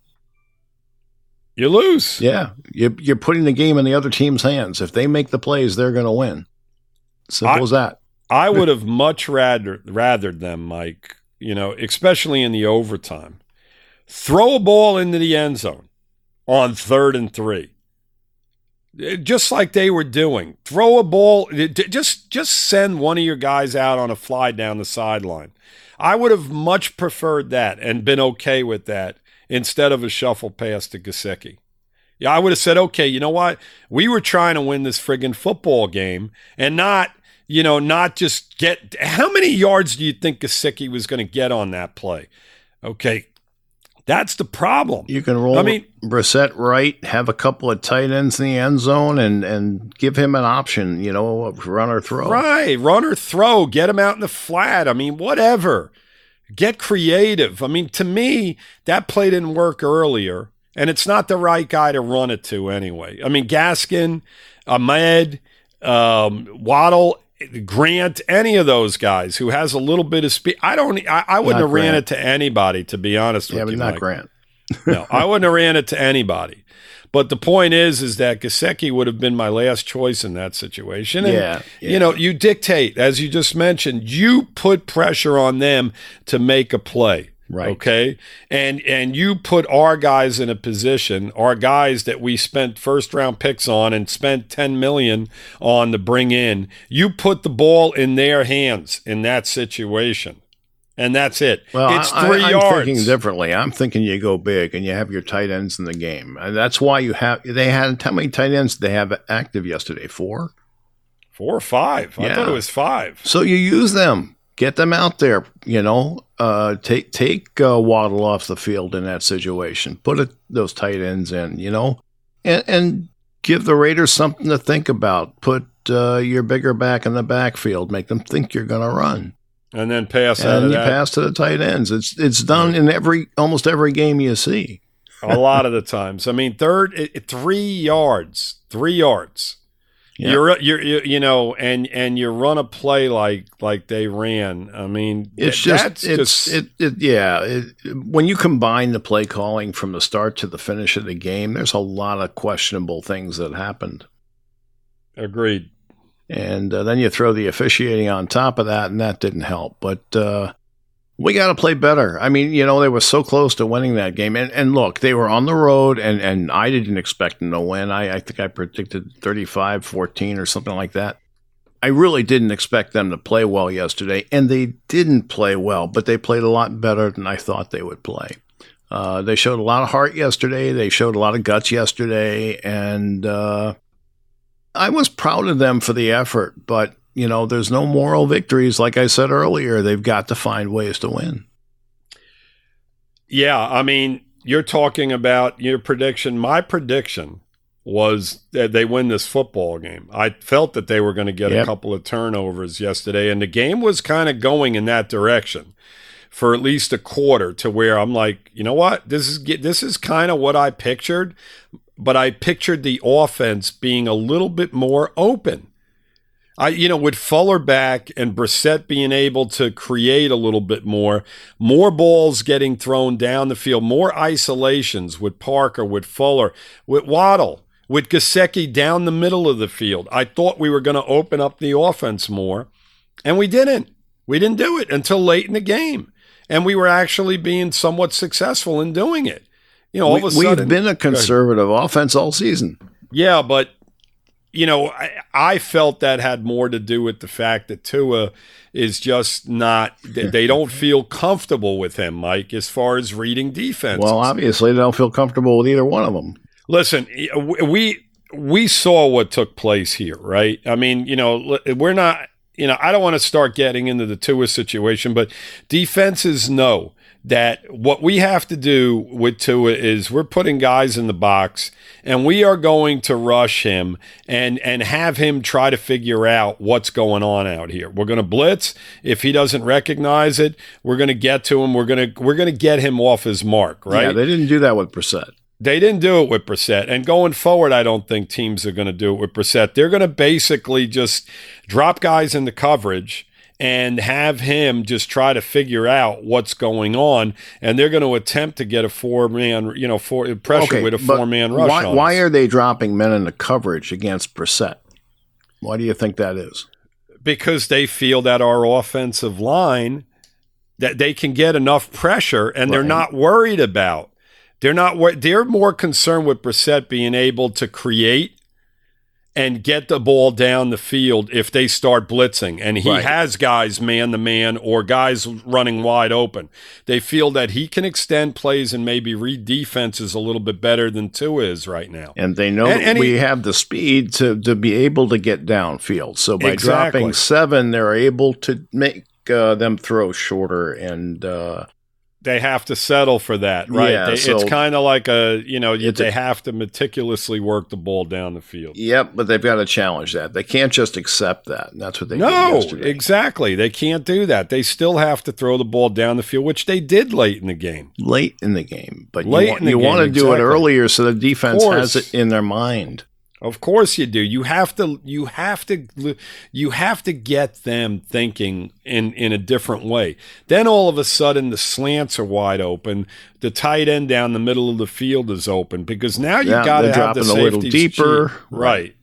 You lose. Yeah. You're, you're putting the game in the other team's hands. If they make the plays, they're going to win. Simple I, as that. I would have much rather rathered them, Mike, you know, especially in the overtime. Throw a ball into the end zone on third and three just like they were doing. Throw a ball, just just send one of your guys out on a fly down the sideline. I would have much preferred that and been okay with that instead of a shuffle pass to Gesicki. Yeah, I would have said, okay, you know what? We were trying to win this friggin' football game and not, you know, not just get. How many yards do you think Gesicki was going to get on that play? Okay, that's the problem. You can roll I mean, Brissett right, have a couple of tight ends in the end zone, and and give him an option. You know, run or throw. Right, run or throw. Get him out in the flat. I mean, whatever. Get creative. I mean, to me, that play didn't work earlier, and it's not the right guy to run it to anyway. I mean, Gaskin, Ahmed, um, Waddle, Grant, any of those guys who has a little bit of speed. I don't. I, I wouldn't not have Grant. ran it to anybody, to be honest yeah, with you. Yeah, but not Grant. no, I wouldn't have ran it to anybody. But the point is, is that Gesicki would have been my last choice in that situation. And, yeah, yeah, You know, you dictate, as you just mentioned, you put pressure on them to make a play. Right. Okay. And and you put our guys in a position, our guys that we spent first round picks on and spent 10 million on to bring in. You put the ball in their hands in that situation. And that's it. Well, it's I, three I, I'm yards. thinking differently. I'm thinking you go big and you have your tight ends in the game. And that's why you have they had how many tight ends did they have active yesterday? Four? Four or five. Yeah. I thought it was five. So you use them get them out there. You know, uh, take take uh, Waddle off the field in that situation. Put it, those tight ends in. You know, and and give the Raiders something to think about. Put uh, your bigger back in the backfield. Make them think you're going to run. And then pass and you that. pass to the tight ends. It's it's done in every almost every game you see. a lot of the times. I mean, third, it, three yards, three yards yeah. You're, you're, you you know, and and you run a play like like they ran. I mean, it's just it's just, it, it yeah. It, when you combine the play calling from the start to the finish of the game, there's a lot of questionable things that happened. Agreed. And uh, then you throw the officiating on top of that, and that didn't help. But uh, we got to play better. I mean, you know, they were so close to winning that game. And, and look, they were on the road, and, and I didn't expect them to win. I, I think I predicted 35 14 or something like that. I really didn't expect them to play well yesterday, and they didn't play well, but they played a lot better than I thought they would play. Uh, they showed a lot of heart yesterday. They showed a lot of guts yesterday, and uh, I was proud of them for the effort. But you know, there's no moral victories. Like I said earlier, they've got to find ways to win. Yeah, I mean, you're talking about your prediction. My prediction was that they win this football game. I felt that they were going to get yep. a couple of turnovers yesterday, and the game was kind of going in that direction for at least a quarter to where I'm like, you know what, this is this is kind of what I pictured, but I pictured the offense being a little bit more open. I, you know, with Fuller back and Brissett being able to create a little bit more, more balls getting thrown down the field, more isolations with Parker, with Fuller, with Waddle. with Gesicki down the middle of the field. I thought we were going to open up the offense more, and we didn't. We didn't do it until late in the game. And we were actually being somewhat successful in doing it. You know, all we, of a sudden. We've been a conservative offense all season. Yeah, but you know, I, I, felt that had more to do with the fact that Tua is just not, they don't feel comfortable with him, Mike, as far as reading defense. Well, obviously, they don't feel comfortable with either one of them. Listen, we, we saw what took place here, right? I mean, you know, we're not, you know, I don't want to start getting into the Tua situation, but defenses know that what we have to do with Tua is we're putting guys in the box and we are going to rush him and and have him try to figure out what's going on out here. We're going to blitz if he doesn't recognize it. We're going to get to him. We're going to we're going to get him off his mark, right? Yeah, they didn't do that with Brissett. They didn't do it with Brissett. And going forward, I don't think teams are going to do it with Brissett. They're going to basically just drop guys into coverage and have him just try to figure out what's going on. And they're going to attempt to get a four man, you know, four pressure okay, with a four man rush. Why, why are they dropping men into coverage against Brissett? Why do you think that is? Because they feel that our offensive line that they can get enough pressure and right. they're not worried about. They're not. They're more concerned with Brissett being able to create and get the ball down the field if they start blitzing. And he right. has guys man to man or guys running wide open. They feel that he can extend plays and maybe read defenses a little bit better than Tua is right now. And they know and, and we he, have the speed to, to be able to get downfield. So by exactly. dropping seven, they're able to make uh, them throw shorter and uh, they have to settle for that, right? Yeah, they, so it's kind of like a, you know, they a, have to meticulously work the ball down the field. Yep, but they've got to challenge that. They can't just accept that. And that's what they no, exactly. They can't do that. They still have to throw the ball down the field, which they did late in the game. Late in the game, but late you, want, you want to do exactly. it earlier so the defense has it in their mind. Of course you do. You have to you have to you have to get them thinking in in a different way. Then all of a sudden the slants are wide open. The tight end down the middle of the field is open because now you yeah, got to have the safety deeper. Cheap. Right.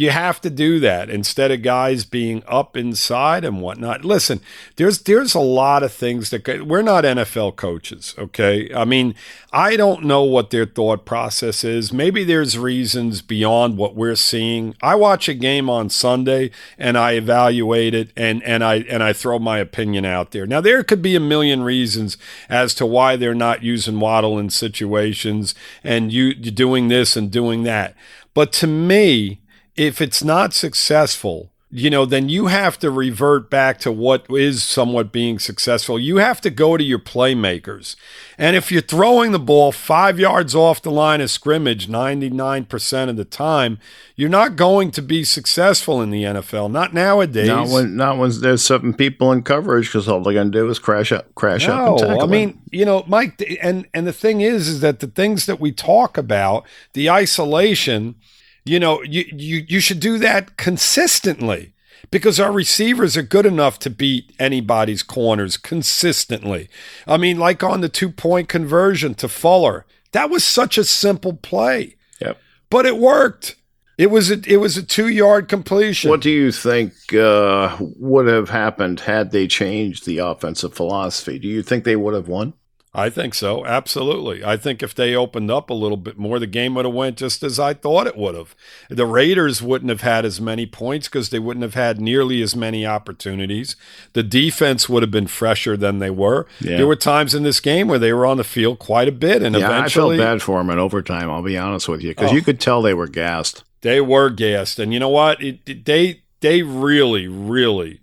You have to do that instead of guys being up inside and whatnot. Listen, there's there's a lot of things that we're not NFL coaches, okay? I mean, I don't know what their thought process is. Maybe there's reasons beyond what we're seeing. I watch a game on Sunday and I evaluate it and and I and I throw my opinion out there. Now there could be a million reasons as to why they're not using Waddle in situations and you doing this and doing that. But to me, if it's not successful, you know, then you have to revert back to what is somewhat being successful. You have to go to your playmakers. And if you're throwing the ball five yards off the line of scrimmage 99% of the time, you're not going to be successful in the NFL. Not nowadays. Not when, not when there's seven people in coverage because all they're going to do is crash up, crash no, up and tackle I mean, you know, Mike, and, and the thing is, is that the things that we talk about, the isolation – you know, you, you, you should do that consistently because our receivers are good enough to beat anybody's corners consistently. I mean, like on the two point conversion to Fuller, that was such a simple play. Yep. But it worked. It was a, it was a two yard completion. What do you think uh, would have happened had they changed the offensive philosophy? Do you think they would have won? I think so. Absolutely. I think if they opened up a little bit more, the game would have went just as I thought it would have. The Raiders wouldn't have had as many points because they wouldn't have had nearly as many opportunities. The defense would have been fresher than they were. Yeah. There were times in this game where they were on the field quite a bit, and yeah, eventually, I felt bad for them in overtime. I'll be honest with you because oh, you could tell they were gassed. They were gassed, and you know what? It, they they really, really.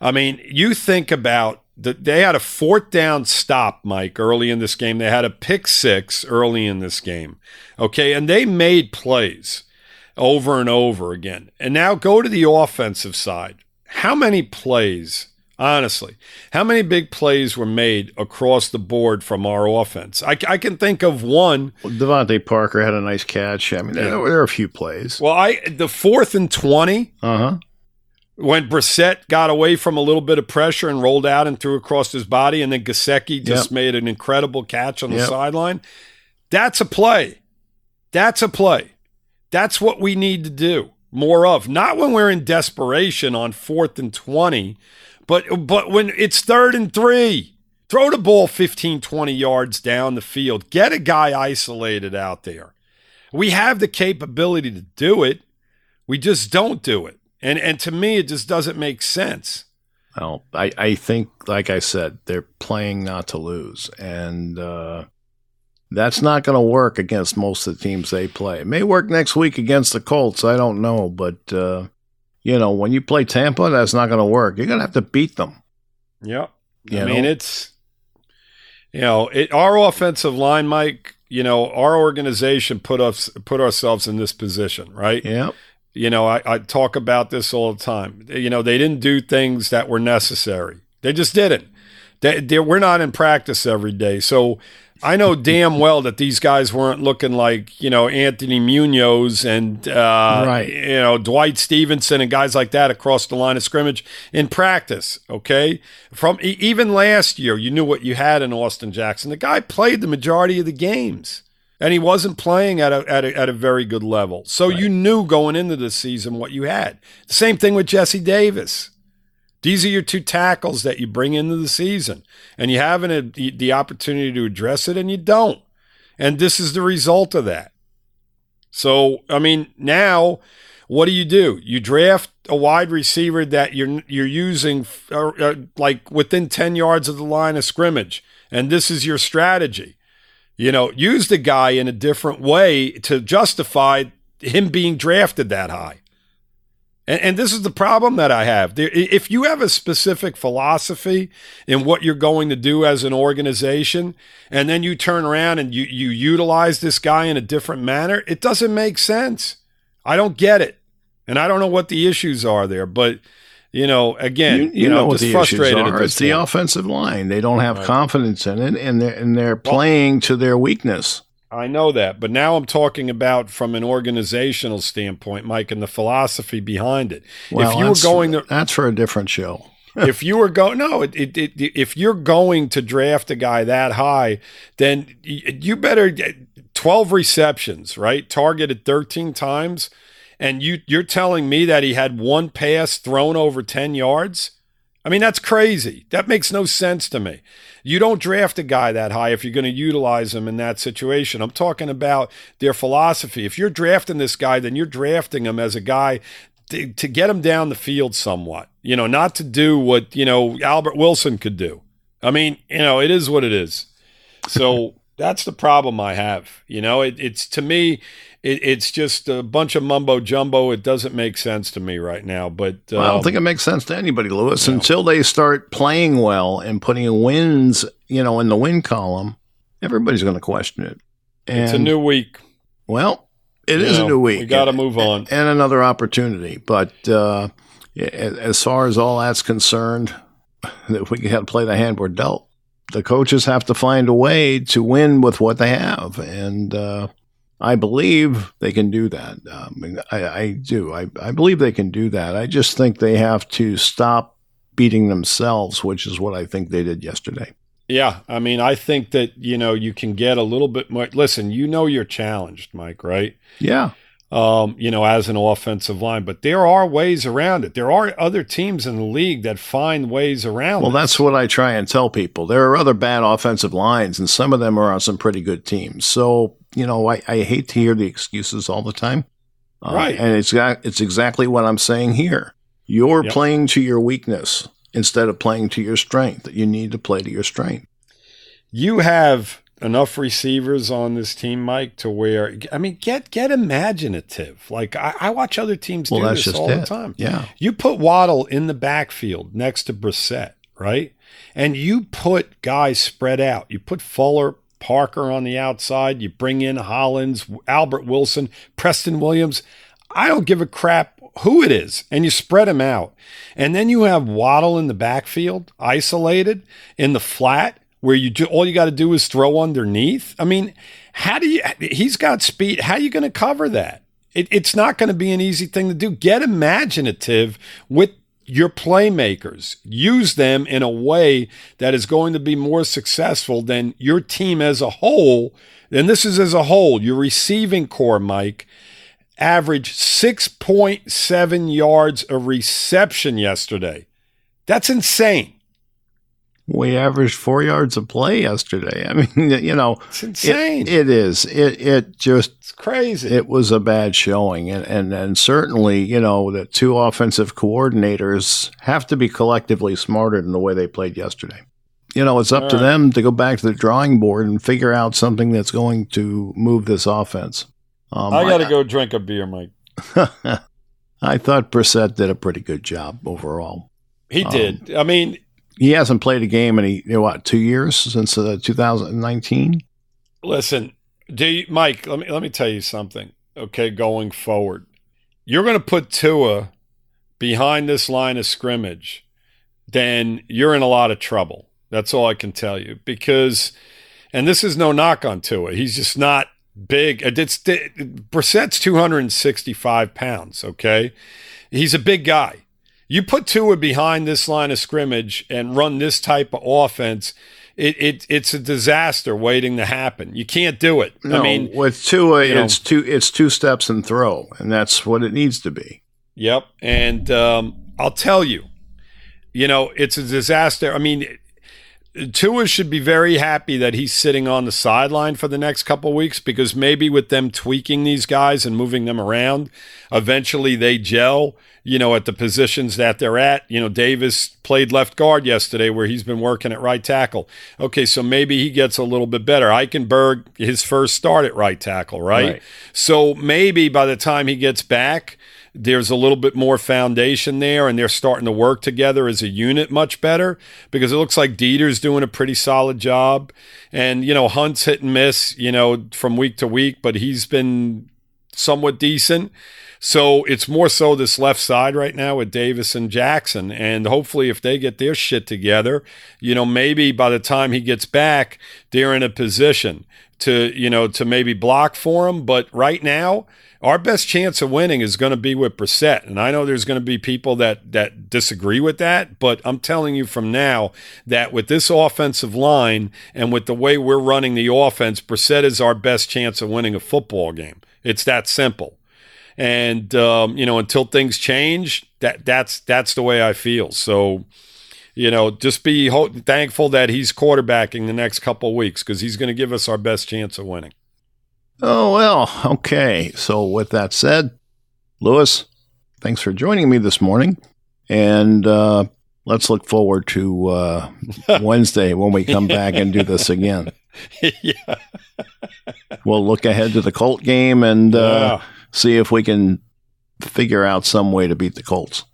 I mean, you think about they had a fourth down stop, Mike, early in this game. They had a pick six early in this game. Okay. And they made plays over and over again. And now go to the offensive side. How many plays, honestly, how many big plays were made across the board from our offense? I, I can think of one. Well, DeVante Parker had a nice catch. I mean, yeah. there, there, are a few plays. Well, I the fourth and 20. Uh huh when Brissett got away from a little bit of pressure and rolled out and threw across his body, and then Gesicki just yep. made an incredible catch on the sideline. That's a play. That's a play. That's what we need to do more of. Not when we're in desperation on fourth and 20, but, but when it's third and three. Throw the ball 15, 20 yards down the field. Get a guy isolated out there. We have the capability to do it. We just don't do it. And and to me it just doesn't make sense. Well, I, I think like I said, they're playing not to lose. And uh, that's not going to work against most of the teams they play. It may work next week against the Colts. I don't know, but uh, you know, when you play Tampa, that's not going to work. You're going to have to beat them. Yep. You I know? mean, it's you know, it, our offensive line, Mike. You know, our organization put us put ourselves in this position, right? Yeah. You know, I, I talk about this all the time. You know, they didn't do things that were necessary. They just didn't. They, they, we're not in practice every day, so I know damn well that these guys weren't looking like you know Anthony Munoz and uh, right. you know Dwight Stephenson and guys like that across the line of scrimmage in practice. Okay, from even last year, you knew what you had in Austin Jackson. The guy played the majority of the games, and he wasn't playing at a at a, at a very good level. So right. you knew going into the season what you had. The same thing with Jesse Davis. These are your two tackles that you bring into the season, and you have an, the opportunity to address it, and you don't. And this is the result of that. So, I mean, now what do you do? You draft a wide receiver that you're you're using uh, uh, like within 10 yards of the line of scrimmage, and this is your strategy. You know, use the guy in a different way to justify him being drafted that high. And, and, this is the problem that I have. If you have a specific philosophy in what you're going to do as an organization, and then you turn around and you, you utilize this guy in a different manner, it doesn't make sense. I don't get it. And I don't know what the issues are there. But, you know, again, you, you, you know, know the issues are. It's the offensive line. They don't have right. confidence in it, and they're, and they're playing to their weakness. I know that, but now I'm talking about from an organizational standpoint, Mike, and the philosophy behind it. Well, if you were going to, that's for a different show. if you were going, no, it, it, it, if you're going to draft a guy that high, then you better 12 receptions, right? Targeted 13 times, and you you're telling me that he had one pass thrown over 10 yards? I mean, that's crazy. That makes no sense to me. You don't draft a guy that high if you're going to utilize him in that situation. I'm talking about their philosophy. If you're drafting this guy, then you're drafting him as a guy to, to get him down the field somewhat, you know, not to do what, you know, Albert Wilson could do. I mean, you know, it is what it is. So that's the problem I have. You know, it, it's to me, it, it's just a bunch of mumbo jumbo. It doesn't make sense to me right now. But um, well, I don't um, think it makes sense to anybody, Lewis, until they start playing well and putting wins, you know, in the win column. Everybody's going to question it. And, it's a new week. Well, it you is know, a new week. We got to move on and another opportunity. But uh, as far as all that's concerned, that we got to play the hand we're dealt. The coaches have to find a way to win with what they have, and uh, I believe they can do that. Um, I, I, do. I, I believe they can do that. I just think they have to stop beating themselves, which is what I think they did yesterday. Yeah, I mean, I think that you know you can get a little bit more. Listen, you know you're challenged, Mike, right? Yeah. Um, you know, as an offensive line, but there are ways around it. There are other teams in the league that find ways around. Well, this. that's what I try and tell people. There are other bad offensive lines, and some of them are on some pretty good teams. So you know, I, I hate to hear the excuses all the time. Uh, right. And it's, it's exactly what I'm saying here. You're yep. playing to your weakness instead of playing to your strength. You need to play to your strength. You have enough receivers on this team, Mike, to where I mean, get get imaginative. Like I, I watch other teams well, do this all it. the time. Yeah, you put Waddle in the backfield next to Brissett, right? And you put guys spread out. You put Fuller, Parker on the outside. You bring in Hollins, Albert Wilson, Preston Williams. I don't give a crap who it is. And you spread them out. And then you have Waddle in the backfield, isolated in the flat, where you do, all you got to do is throw underneath. I mean, how do you, he's got speed. How are you going to cover that? It, it's not going to be an easy thing to do. Get imaginative with your playmakers. Use them in a way that is going to be more successful than your team as a whole. And this is as a whole, your receiving corps, Mike. averaged 6.7 yards a reception yesterday. That's insane. We averaged four yards of play yesterday. I mean, you know, it's insane. it, it is. It it just it's crazy. It was a bad showing, and and and certainly, you know, the two offensive coordinators have to be collectively smarter than the way they played yesterday. You know, it's up All to right. them to go back to the drawing board and figure out something that's going to move this offense. Um, I got to go drink a beer, Mike. I thought Brissett did a pretty good job overall. He did. Um, I mean, he hasn't played a game in a, you know, what two years since uh, 2019. Listen, do you, Mike? Let me let me tell you something. Okay, going forward, you're going to put Tua behind this line of scrimmage, then you're in a lot of trouble. That's all I can tell you because, and this is no knock on Tua. He's just not big. It's Brissett's 265 pounds. Okay, he's a big guy. You put Tua behind this line of scrimmage and run this type of offense, it, it it's a disaster waiting to happen. You can't do it. No, I mean, with Tua, it's know, two it's two steps and throw, and that's what it needs to be. Yep, and um, I'll tell you, you know, it's a disaster. I mean, Tua should be very happy that he's sitting on the sideline for the next couple weeks because maybe with them tweaking these guys and moving them around, eventually they gel, you know, at the positions that they're at. You know, Davis played left guard yesterday where he's been working at right tackle. Okay, so maybe he gets a little bit better. Eichenberg, his first start at right tackle, right? right. So maybe by the time he gets back, there's a little bit more foundation there and they're starting to work together as a unit much better because it looks like Deiter's doing a pretty solid job. And, you know, Hunt's hit and miss, you know, from week to week, but he's been somewhat decent. So it's more so this left side right now with Davis and Jackson. And hopefully, if they get their shit together, you know, maybe by the time he gets back, they're in a position to, you know, to maybe block for him. But right now, our best chance of winning is going to be with Brissett. And I know there's going to be people that that disagree with that, but I'm telling you from now that with this offensive line and with the way we're running the offense, Brissett is our best chance of winning a football game. It's that simple. And um, you know, until things change, that that's that's the way I feel. So, you know, just be ho- thankful that he's quarterbacking the next couple weeks because he's going to give us our best chance of winning. Oh, well, okay. So, with that said, Lewis, thanks for joining me this morning. And uh, let's look forward to uh, Wednesday when we come back and do this again. yeah. we'll look ahead to the Colt game and uh, yeah. see if we can figure out some way to beat the Colts.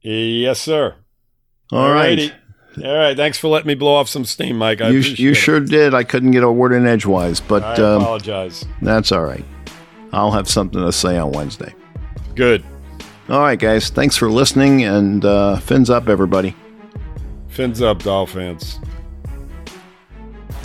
Yes, sir. All right. All right. Thanks for letting me blow off some steam, Mike. I you you sure did. I couldn't get a word in edgewise, but I um, apologize. That's all right. I'll have something to say on Wednesday. Good. All right, guys. Thanks for listening, and uh, fins up, everybody. Fins up, Dolphins.